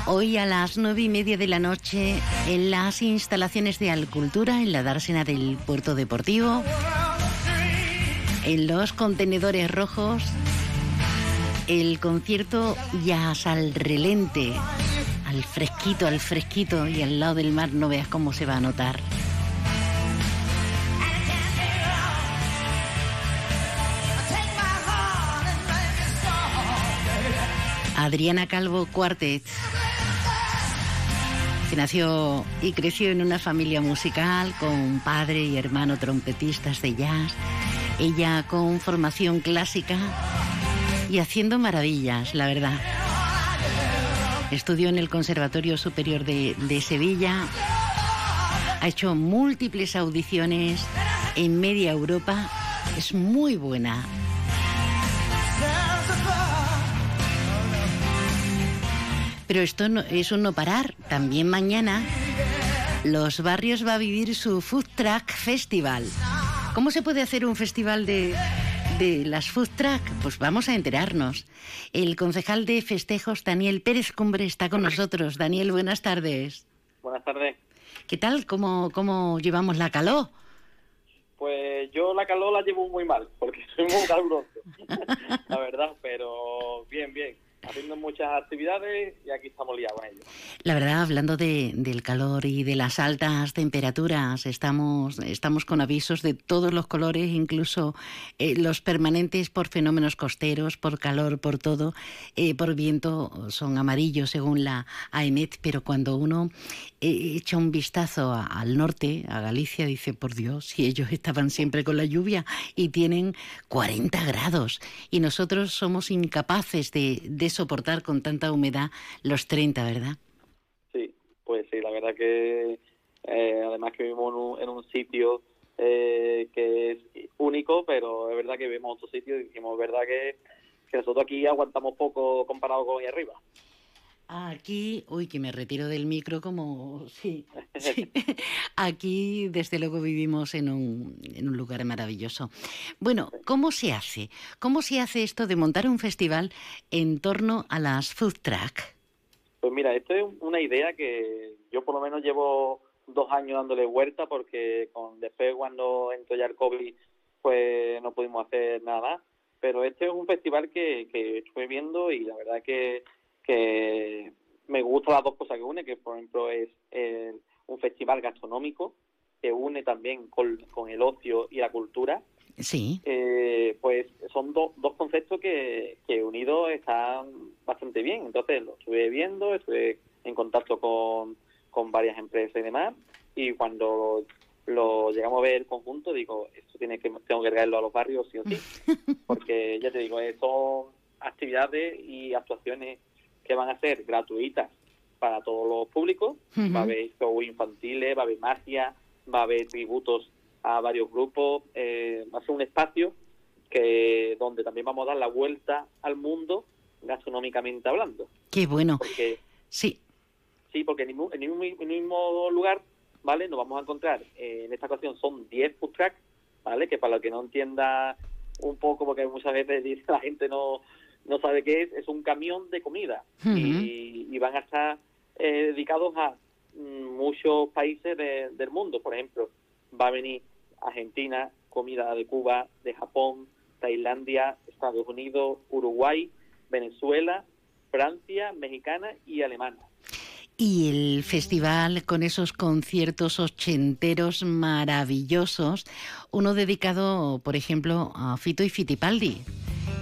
Speaker 3: Hoy a las nueve y media de la noche en las instalaciones de Alcultura, en la dársena del Puerto Deportivo, en los contenedores rojos, el concierto ya al relente, al fresquito, al fresquito y al lado del mar no veas cómo se va a notar. Adriana Calvo Cuartet, que nació y creció en una familia musical con padre y hermano trompetistas de jazz, ella con formación clásica y haciendo maravillas, la verdad. Estudió en el Conservatorio Superior de Sevilla, ha hecho múltiples audiciones en media Europa, es muy buena Pero esto no, es un no parar. También mañana Los Barrios va a vivir su Food Truck Festival. ¿Cómo se puede hacer un festival de, de las Food Truck? Pues vamos a enterarnos. El concejal de festejos, Daniel Pérez Cumbre, está con nosotros. Daniel, buenas tardes.
Speaker 11: Buenas tardes.
Speaker 3: ¿Qué tal? ¿Cómo, cómo llevamos la calor?
Speaker 11: Pues yo la calor la llevo muy mal, porque soy muy caluroso, la verdad, pero bien, bien haciendo muchas actividades y aquí estamos liados en ello.
Speaker 3: La verdad, hablando de, del calor y de las altas temperaturas, estamos, estamos con avisos de todos los colores, incluso eh, los permanentes por fenómenos costeros, por calor, por todo, eh, por viento, son amarillos según la AEMET, pero cuando uno eh, echa un vistazo al norte, a Galicia, dice, por Dios, si ellos estaban siempre con la lluvia y tienen 40 grados y nosotros somos incapaces de soportar con tanta humedad los 30, ¿verdad?
Speaker 11: Sí, pues sí, la verdad que eh, además que vivimos en un, sitio eh, que es único, pero es verdad que vivimos en otro sitio y dijimos, verdad que, que nosotros aquí aguantamos poco comparado con ahí arriba.
Speaker 3: Aquí, uy, que me retiro del micro como, sí, sí. Aquí, desde luego, vivimos en un, en un lugar maravilloso. Bueno, ¿cómo se hace? ¿Cómo se hace esto de montar un festival en torno a las food truck?
Speaker 11: Pues mira, esto es una idea que yo por lo menos llevo dos años dándole vuelta porque con después cuando entró ya el COVID pues no pudimos hacer nada. Pero este es un festival que, que estuve viendo y la verdad que que me gustan las dos cosas que une, que por ejemplo es un festival gastronómico que une también con, el ocio y la cultura.
Speaker 3: Sí.
Speaker 11: Eh, pues son dos conceptos que, que unidos están bastante bien. Entonces lo estuve viendo, estuve en contacto con, con varias empresas y demás. Y cuando lo llegamos a ver el conjunto, digo, esto tiene que tengo que traerlo a los barrios sí o sí. Porque ya te digo, eh, son actividades y actuaciones que van a ser gratuitas para todos los públicos. Va a haber shows infantiles, va a haber magia, va a haber tributos a varios grupos. Eh, va a ser un espacio que donde también vamos a dar la vuelta al mundo gastronómicamente hablando.
Speaker 3: Qué bueno. sí.
Speaker 11: Sí, porque en el mismo, lugar, ¿vale? Nos vamos a encontrar, eh, en esta ocasión son 10 food trucks, ¿vale? Que para lo que no entienda un poco, porque muchas veces dice la gente no no sabe qué es, es un camión de comida y, van a estar eh, dedicados a mm, muchos países del mundo. Por ejemplo, va a venir Argentina, comida de Cuba, de Japón, Tailandia, Estados Unidos, Uruguay, Venezuela Francia, mexicana y alemana.
Speaker 3: Y el festival con esos conciertos ochenteros maravillosos, uno dedicado, por ejemplo, a Fito y Fitipaldi.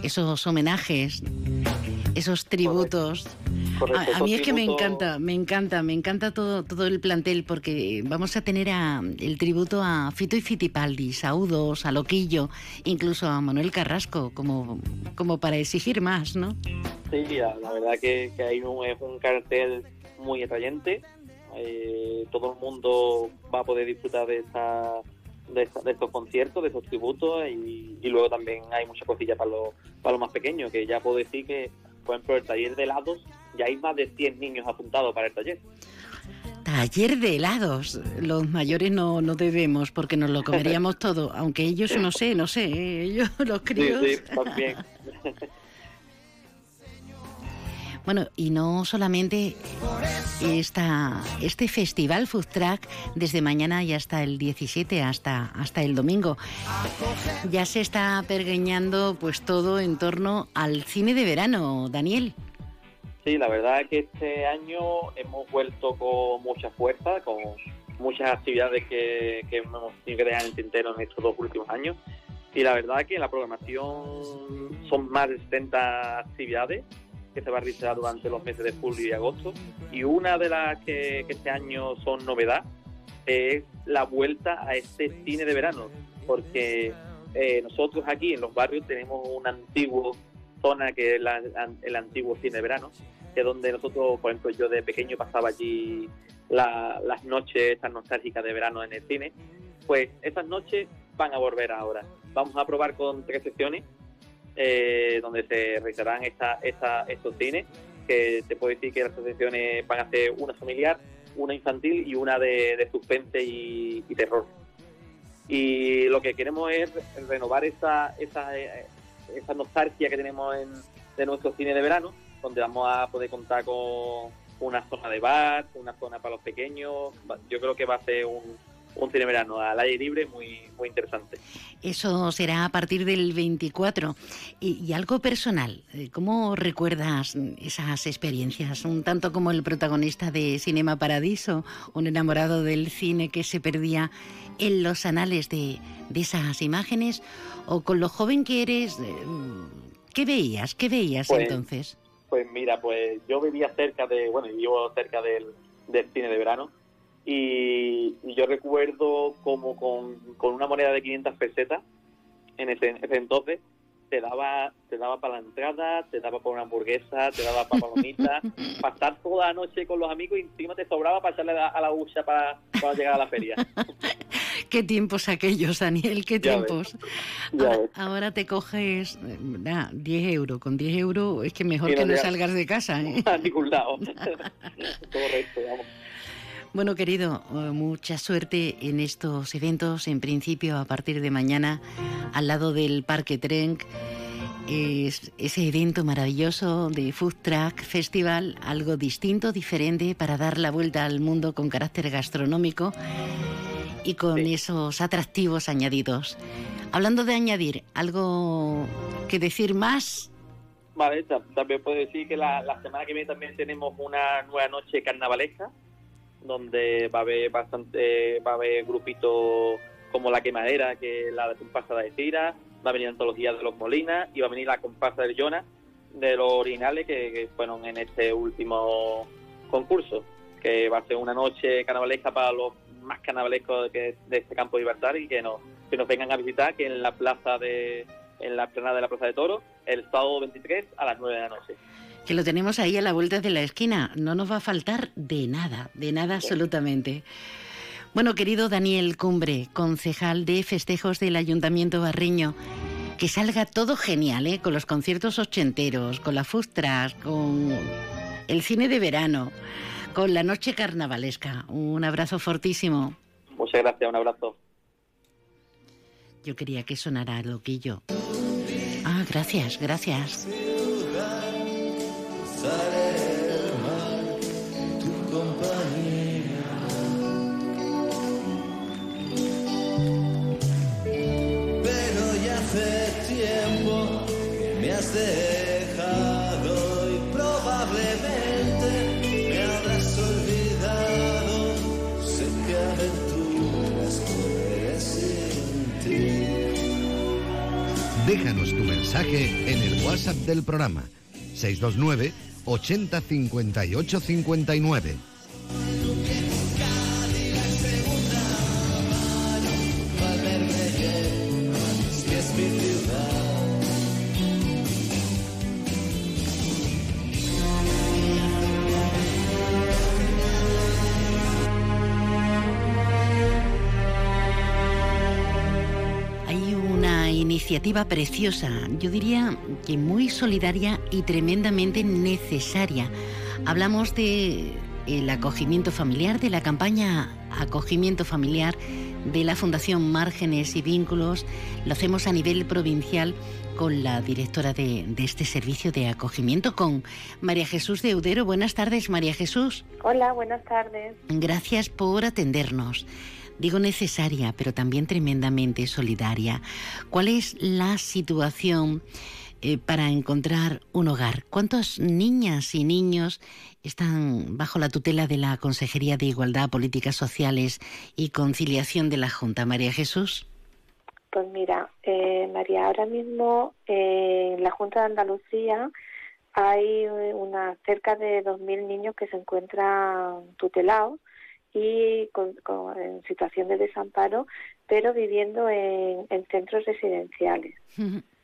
Speaker 3: Esos homenajes, esos tributos. a, mí es que me encanta, me encanta, me encanta todo, todo el plantel porque vamos a tener a, el tributo a Fito y Fitipaldi, Saudos, a Loquillo, incluso a Manuel Carrasco, como, como para exigir más, ¿no?
Speaker 11: Sí, la verdad que, que hay un, es un cartel muy atrayente. Eh, todo el mundo va a poder disfrutar de esta de, estos conciertos, de estos tributos y, luego también hay muchas cosillas para los, para los más pequeños, que ya puedo decir que, por ejemplo, el taller de helados, ya hay más de 100 niños apuntados para el taller.
Speaker 3: Taller de helados. Los mayores no, no debemos porque nos lo comeríamos todo, aunque ellos no sé, no sé, ¿eh? ellos los críos.
Speaker 11: Sí, sí, también.
Speaker 3: Bueno, y no solamente esta, este festival Food Track desde mañana y hasta el 17, hasta, hasta el domingo. Ya se está pergeñando pues todo en torno al cine de verano, Daniel.
Speaker 11: Sí, la verdad es que este año hemos vuelto con mucha fuerza, con muchas actividades que, que hemos tenido que dejar en el tintero en estos dos últimos años. Y la verdad es que la programación son más de 70 actividades que se va a realizar durante los meses de julio y agosto. Y una de las que, este año son novedad es la vuelta a este cine de verano, porque eh, nosotros aquí en los barrios tenemos una antigua zona que es el antiguo cine de verano, que es donde nosotros, por ejemplo, yo de pequeño pasaba allí las noches estas nostálgicas de verano en el cine. Pues esas noches van a volver ahora. Vamos a probar con tres sesiones eh, donde se realizarán esta, esta, estos cines, que te puedo decir que las sesiones van a ser una familiar, una infantil y una de, suspense y, terror. Y lo que queremos es renovar esa, esa, eh, esa nostalgia que tenemos en, de nuestro cine de verano, donde vamos a poder contar con una zona de bar, una zona para los pequeños. Yo creo que va a ser un, un cine verano al aire libre muy, muy interesante.
Speaker 3: Eso será a partir del 24. Y, algo personal, eh, ¿cómo recuerdas esas experiencias? Un tanto como el protagonista de Cinema Paradiso, un enamorado del cine que se perdía en los anales de, esas imágenes, o con lo joven que eres, eh, ¿qué veías? ¿Qué veías pues, entonces?
Speaker 11: Pues mira, pues yo vivía cerca de, bueno, vivo cerca del, del cine de verano y, yo recuerdo como con, una moneda de 500 pesetas en ese, entonces te daba te daba para la entrada, te daba para una hamburguesa, te daba para palomitas, pasar toda la noche con los amigos y encima te sobraba para echarle a, la hucha para, llegar a la feria.
Speaker 3: qué tiempos aquellos, Daniel, qué tiempos. ahora, te coges eh, 10 euros, con 10 euros es que mejor que no salgas de casa. ¿eh?
Speaker 11: A ningún lado. Correcto, vamos.
Speaker 3: Bueno, querido, eh, mucha suerte en estos eventos, en principio a partir de mañana, al lado del Parque Trenc. Es ese evento maravilloso de Food Truck Festival, algo distinto, diferente, para dar la vuelta al mundo con carácter gastronómico y con esos atractivos añadidos. Hablando de añadir, ¿algo que decir más?
Speaker 11: Vale, también puedo decir que la, la semana que viene también tenemos una nueva noche carnavalesca donde va a haber bastante, va a haber grupitos como la quemadera, que es la comparsa de Tira, va a venir antología de los Molinas y va a venir la comparsa del Jonah de los originales que, fueron en este último concurso, que va a ser una noche carnavalesca para los más carnavalescos de, de este campo de libertad y que nos, que nos vengan a visitar, que en la plaza de en la plena de la Plaza de Toro, el sábado 23 a las 9 de la noche
Speaker 3: que lo tenemos ahí a la vuelta de la esquina. No nos va a faltar de nada, de nada absolutamente. Bueno, querido Daniel Cumbre, concejal de festejos del Ayuntamiento Barriño, que salga todo genial, ¿eh? con los conciertos ochenteros, con la fustras, con el cine de verano, con la noche carnavalesca. Un abrazo fortísimo.
Speaker 11: Muchas gracias, un abrazo.
Speaker 3: Yo quería que sonara loquillo. Ah, gracias, gracias.
Speaker 10: Mensaje en el WhatsApp del programa 629 80 58 59.
Speaker 3: Iniciativa preciosa, yo diría que muy solidaria y tremendamente necesaria. Hablamos de el acogimiento familiar, de la campaña Acogimiento Familiar de la Fundación Márgenes y Vínculos. Lo hacemos a nivel provincial con la directora de, de este servicio de acogimiento, con María Jesús de Eudero. Buenas tardes, María Jesús.
Speaker 41: Hola, buenas tardes.
Speaker 3: Gracias por atendernos. Digo necesaria, pero también tremendamente solidaria. ¿Cuál es la situación eh, para encontrar un hogar? ¿Cuántas niñas y niños están bajo la tutela de la Consejería de Igualdad, Políticas Sociales y Conciliación de la Junta? María Jesús.
Speaker 41: Pues mira, eh, María, ahora mismo eh, en la Junta de Andalucía hay una cerca de 2.000 niños que se encuentran tutelados y con, con- en situación de desamparo, pero viviendo en, en centros residenciales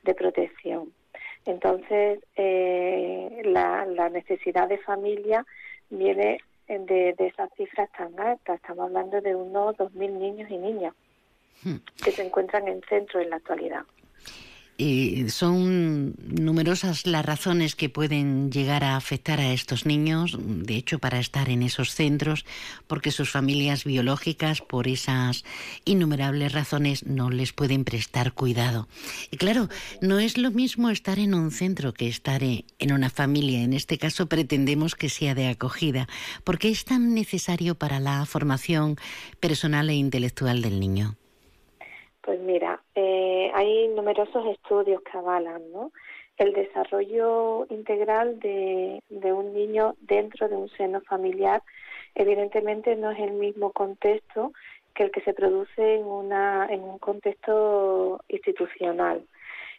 Speaker 41: de protección. Entonces, eh, la, la necesidad de familia viene de, de esas cifras tan altas. Estamos hablando de unos 2.000 niños y niñas que se encuentran en centros en la actualidad.
Speaker 3: Eh, son numerosas las razones que pueden llegar a afectar a estos niños, de hecho, para estar en esos centros, porque sus familias biológicas, por esas innumerables razones, no les pueden prestar cuidado. Y claro, no es lo mismo estar en un centro que estar en una familia. En este caso, pretendemos que sea de acogida, porque es tan necesario para la formación personal e intelectual del niño.
Speaker 41: Pues mira, eh, hay numerosos estudios que avalan ¿no? el desarrollo integral de, un niño dentro de un seno familiar. Evidentemente no es el mismo contexto que el que se produce en, una, en un contexto institucional.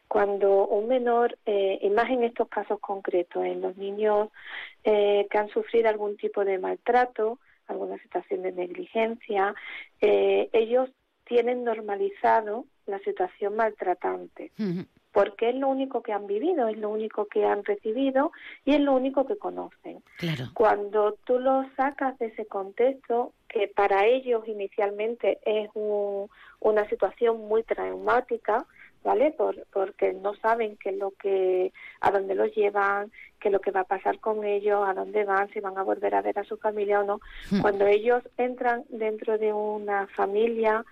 Speaker 41: Cuando un menor, eh, y más en estos casos concretos, en los niños eh, que han sufrido algún tipo de maltrato, alguna situación de negligencia, eh, ellos tienen normalizado la situación maltratante, porque es lo único que han vivido, es lo único que han recibido y es lo único que conocen.
Speaker 3: Claro.
Speaker 41: Cuando tú los sacas de ese contexto, que para ellos inicialmente es un- una situación muy traumática, ¿vale? Por- porque no saben qué es lo que, a dónde los llevan, qué es lo que va a pasar con ellos, a dónde van, si van a volver a ver a su familia o no. Cuando ellos entran dentro de una familia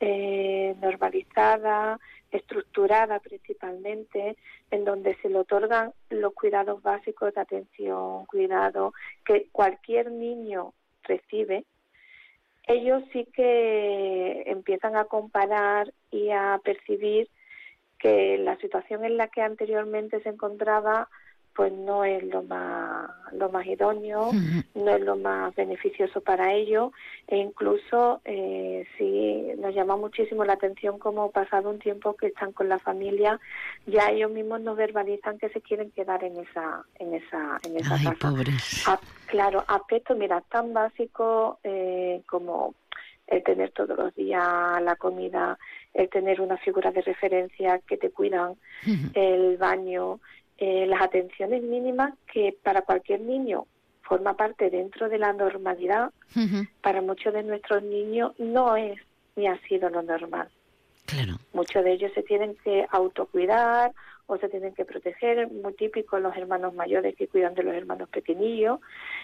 Speaker 41: eh, normalizada, estructurada principalmente, en donde se le otorgan los cuidados básicos de atención, cuidado que cualquier niño recibe, ellos sí que empiezan a comparar y a percibir que la situación en la que anteriormente se encontraba pues no es lo más lo más idóneo, no es lo más beneficioso para ellos e incluso eh, sí nos llama muchísimo la atención como pasado un tiempo que están con la familia ya ellos mismos nos verbalizan que se quieren quedar en esa en esa en esa
Speaker 3: Ay,
Speaker 41: casa.
Speaker 3: pobres.
Speaker 41: A- claro, aspectos, mira, tan básicos eh, como el tener todos los días la comida, el tener una figura de referencia que te cuidan, el baño, eh, las atenciones mínimas que para cualquier niño forma parte dentro de la normalidad, para muchos de nuestros niños no es ni ha sido lo normal.
Speaker 3: Claro.
Speaker 41: Muchos de ellos se tienen que autocuidar o se tienen que proteger, muy típico los hermanos mayores que cuidan de los hermanos pequeñillos.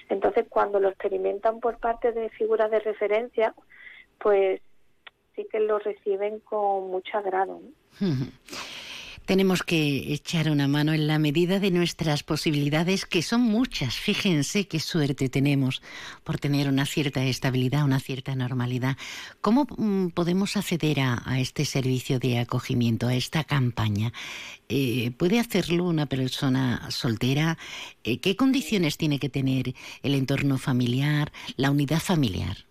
Speaker 41: Entonces, cuando lo experimentan por parte de figuras de referencia, pues sí que lo reciben con mucho agrado. ¿no?
Speaker 3: Tenemos que echar una mano en la medida de nuestras posibilidades, que son muchas. Fíjense qué suerte tenemos por tener una cierta estabilidad, una cierta normalidad. ¿Cómo mm, podemos acceder a, este servicio de acogimiento, a esta campaña? Eh, ¿Puede hacerlo una persona soltera? Eh, ¿Qué condiciones tiene que tener el entorno familiar, la unidad familiar?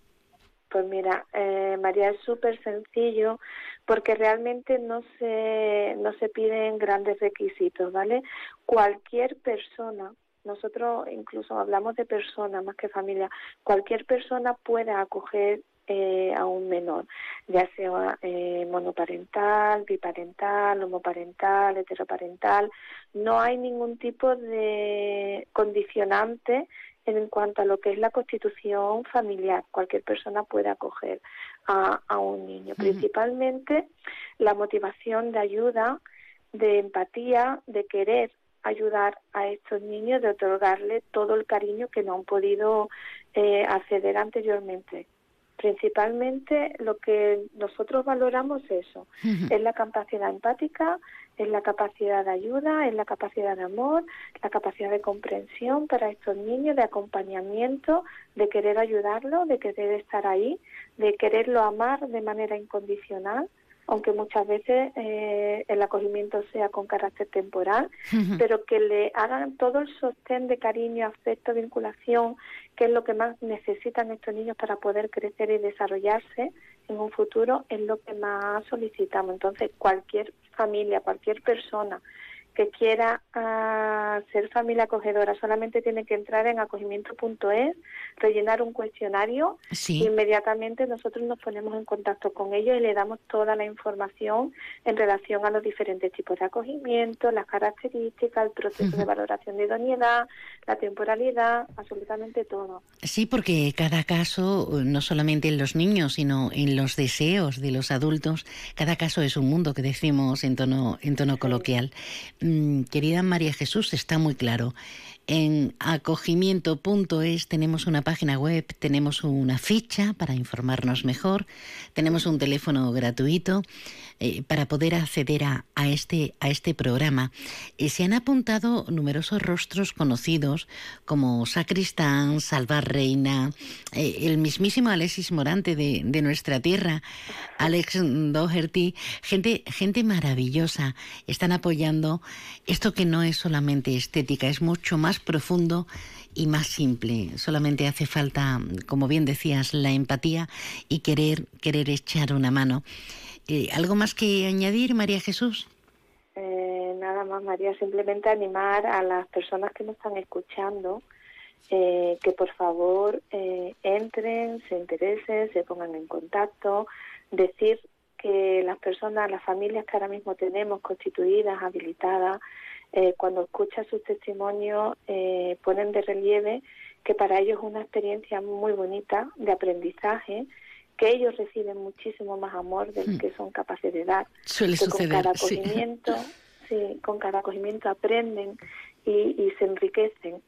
Speaker 41: Pues mira, eh, María, es súper sencillo porque realmente no se, no se piden grandes requisitos, ¿vale? Cualquier persona, nosotros incluso hablamos de personas más que familia, cualquier persona puede acoger eh, a un menor, ya sea eh, monoparental, biparental, homoparental, heteroparental. No hay ningún tipo de condicionante en cuanto a lo que es la constitución familiar. Cualquier persona puede acoger a, a un niño. Principalmente la motivación de ayuda, de empatía, de querer ayudar a estos niños, de otorgarle todo el cariño que no han podido eh, acceder anteriormente principalmente lo que nosotros valoramos eso, es la capacidad empática, es la capacidad de ayuda, es la capacidad de amor, la capacidad de comprensión para estos niños, de acompañamiento, de querer ayudarlo, de querer estar ahí, de quererlo amar de manera incondicional aunque muchas veces eh, el acogimiento sea con carácter temporal, pero que le hagan todo el sostén de cariño, afecto, vinculación, que es lo que más necesitan estos niños para poder crecer y desarrollarse en un futuro, es lo que más solicitamos. Entonces, cualquier familia, cualquier persona que quiera uh, ser familia acogedora solamente tiene que entrar en acogimiento.es, rellenar un cuestionario y inmediatamente nosotros nos ponemos en contacto con ellos y le damos toda la información en relación a los diferentes tipos de acogimiento, las características, el proceso de valoración de idoneidad, la temporalidad, absolutamente todo.
Speaker 3: Sí, porque cada caso, no solamente en los niños, sino en los deseos de los adultos, cada caso es un mundo que decimos en tono, en tono coloquial. Mm, querida María Jesús, está muy claro. En acogimiento.es tenemos una página web, tenemos una ficha para informarnos mejor, tenemos un teléfono gratuito eh, para poder acceder a, este, a este programa. Eh, se han apuntado numerosos rostros conocidos como Sacristán, Salvar Reina, eh, el mismísimo Alexis Morante de, de, nuestra tierra, Alex Doherty, gente, gente maravillosa. Están apoyando esto que no es solamente estética, es mucho más profundo y más simple. Solamente hace falta, como bien decías, la empatía y querer, querer echar una mano. Eh, ¿Algo más que añadir, María Jesús?
Speaker 41: Eh, nada más, María, simplemente animar a las personas que nos están escuchando eh, que por favor entren, se interesen, se pongan en contacto, decir que las personas, las familias que ahora mismo tenemos constituidas, habilitadas, cuando escuchan sus testimonios ponen de relieve que para ellos es una experiencia muy bonita de aprendizaje, que ellos reciben muchísimo más amor del hmm. que son capaces de dar.
Speaker 3: Suele
Speaker 41: que
Speaker 3: suceder,
Speaker 41: con cada acogimiento, sí. con cada acogimiento aprenden y, se enriquecen.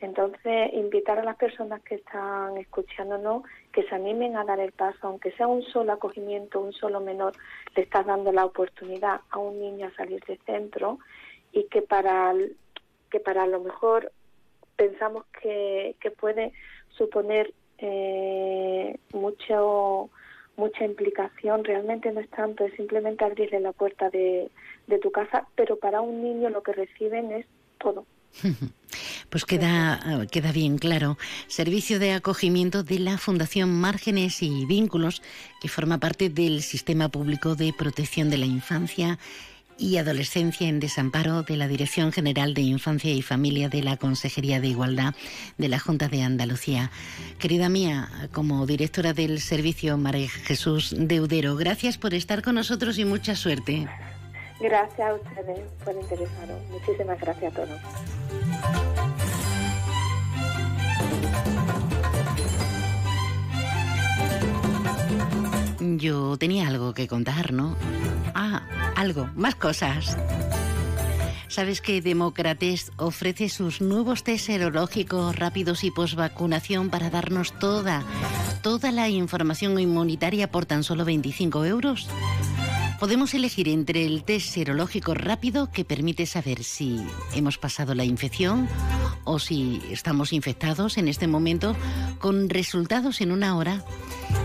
Speaker 41: Entonces, invitar a las personas que están escuchándonos que se animen a dar el paso, aunque sea un solo acogimiento, un solo menor, le estás dando la oportunidad a un niño a salir de centro y que para, que para lo mejor pensamos que, que puede suponer eh, mucho mucha implicación, realmente no es tanto, es simplemente abrirle la puerta de, de tu casa, pero para un niño lo que reciben es todo.
Speaker 3: Pues queda, queda bien claro. Servicio de acogimiento de la Fundación Márgenes y Vínculos, que forma parte del Sistema Público de Protección de la Infancia y Adolescencia en Desamparo de la Dirección General de Infancia y Familia de la Consejería de Igualdad de la Junta de Andalucía. Querida mía, como directora del servicio María Jesús Deudero, gracias por estar con nosotros y mucha suerte.
Speaker 41: Gracias a ustedes por interesaros. Muchísimas gracias a todos.
Speaker 3: Yo tenía algo que contar, ¿no? Ah, algo, más cosas. ¿Sabes que Demócrates ofrece sus nuevos test serológicos rápidos y posvacunación para darnos toda, toda la información inmunitaria por tan solo 25 euros? Podemos elegir entre el test serológico rápido que permite saber si hemos pasado la infección o si estamos infectados en este momento con resultados en una hora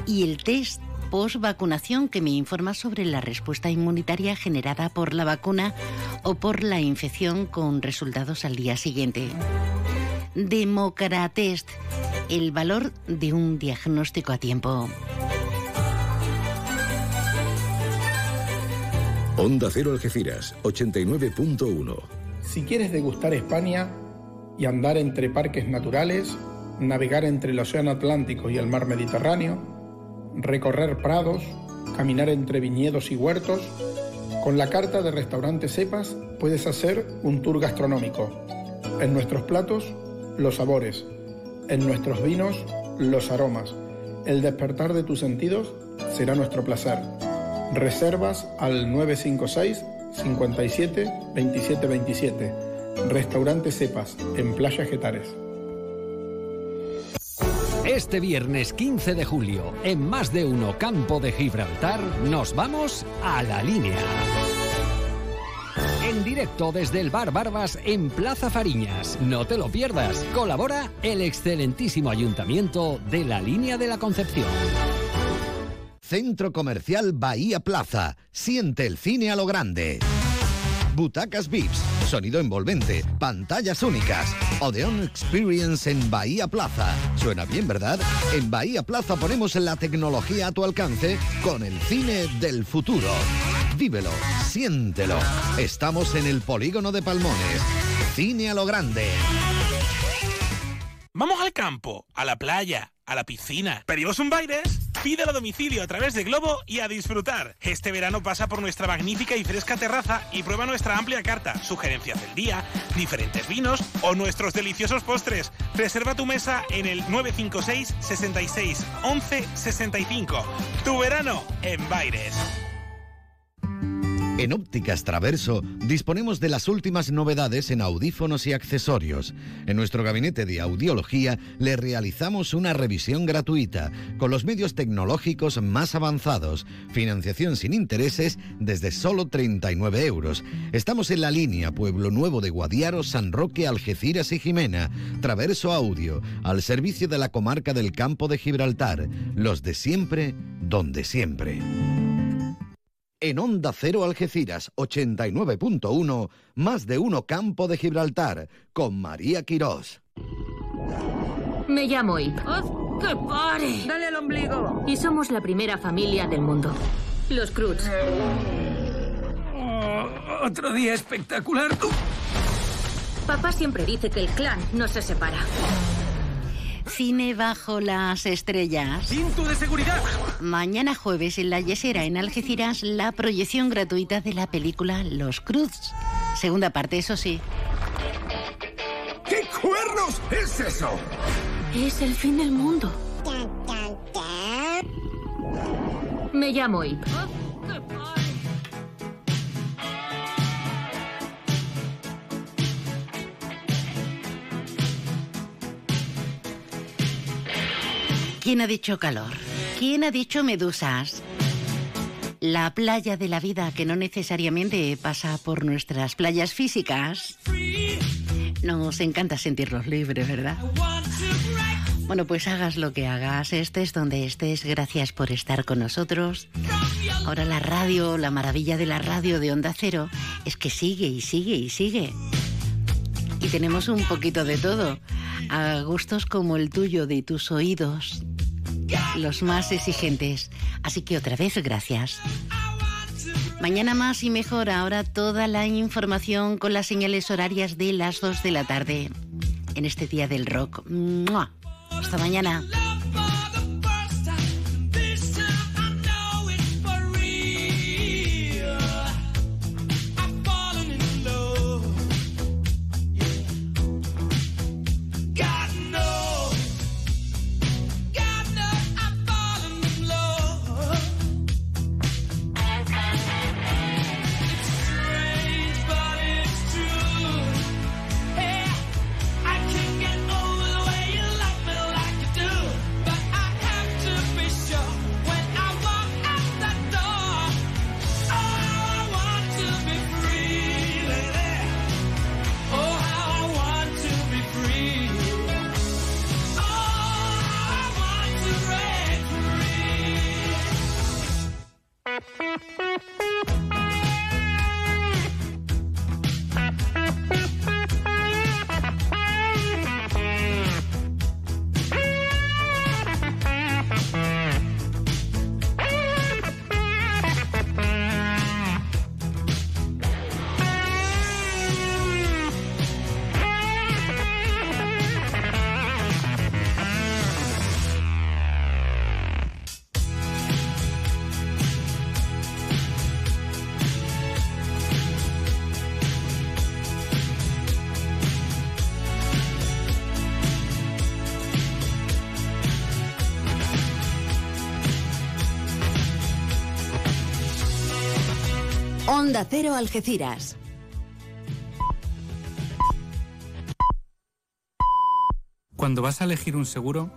Speaker 3: y el test post-vacunación que me informa sobre la respuesta inmunitaria generada por la vacuna o por la infección con resultados al día siguiente. Democratest, el valor de un diagnóstico a tiempo.
Speaker 1: Onda Cero Algeciras, 89.1.
Speaker 42: Si quieres degustar España y andar entre parques naturales, navegar entre el Océano Atlántico y el Mar Mediterráneo, recorrer prados, caminar entre viñedos y huertos, con la carta de restaurante Cepas puedes hacer un tour gastronómico. En nuestros platos, los sabores. En nuestros vinos, los aromas. El despertar de tus sentidos será nuestro placer. Reservas al 956 57 27 27. Restaurante Cepas, en Playa Getares.
Speaker 4: Este viernes 15 de julio, en más de uno Campo de Gibraltar, nos vamos a la línea. En directo desde el Bar Barbas en Plaza Fariñas. No te lo pierdas. Colabora el excelentísimo ayuntamiento de la línea de la Concepción.
Speaker 10: Centro Comercial Bahía Plaza. Siente el cine a lo grande. Butacas VIPs, sonido envolvente, pantallas únicas. Odeon Experience en Bahía Plaza. Suena bien, ¿verdad? En Bahía Plaza ponemos la tecnología a tu alcance con el cine del futuro. Vívelo, siéntelo. Estamos en el polígono de Palmones. Cine a lo grande.
Speaker 43: Vamos al campo, a la playa, a la piscina. ¿Pedimos un Baires? Pídelo a domicilio a través de Globo y a disfrutar. Este verano pasa por nuestra magnífica y fresca terraza y prueba nuestra amplia carta, sugerencias del día, diferentes vinos o nuestros deliciosos postres. Reserva tu mesa en el 956 66 11 65. Tu verano en Baires.
Speaker 10: En Ópticas Traverso disponemos de las últimas novedades en audífonos y accesorios. En nuestro gabinete de audiología le realizamos una revisión gratuita con los medios tecnológicos más avanzados, financiación sin intereses desde solo 39 euros. Estamos en la línea Pueblo Nuevo de Guadiaro, San Roque, Algeciras y Jimena. Traverso Audio, al servicio de la comarca del Campo de Gibraltar. Los de siempre, donde siempre. En Onda Cero Algeciras 89.1, más de uno Campo de Gibraltar, con María Quirós.
Speaker 44: Me llamo Ip.
Speaker 45: ¡Que pare!
Speaker 44: ¡Dale al ombligo! Y somos la primera familia del mundo. Los Cruz.
Speaker 45: Oh, otro día espectacular.
Speaker 44: Papá siempre dice que el clan no se separa.
Speaker 3: Cine bajo las estrellas.
Speaker 45: ¡Cinto de seguridad!
Speaker 3: Mañana jueves en la Yesera, en Algeciras, la proyección gratuita de la película Los Cruz. Segunda parte, eso sí.
Speaker 45: ¿Qué cuernos es eso?
Speaker 44: Es el fin del mundo. Me llamo Ip.
Speaker 3: ¿Quién ha dicho calor? ¿Quién ha dicho medusas? La playa de la vida que no necesariamente pasa por nuestras playas físicas. Nos encanta sentirnos libres, ¿verdad? Bueno, pues hagas lo que hagas, estés donde estés, gracias por estar con nosotros. Ahora la radio, la maravilla de la radio de Onda Cero es que sigue y sigue y sigue. Y tenemos un poquito de todo, a gustos como el tuyo de tus oídos, los más exigentes. Así que otra vez, gracias. Mañana más y mejor, ahora toda la información con las señales horarias de las 2 de la tarde, en este día del rock. ¡Mua! Hasta mañana.
Speaker 2: Onda Cero Algeciras.
Speaker 46: Cuando vas a elegir un seguro,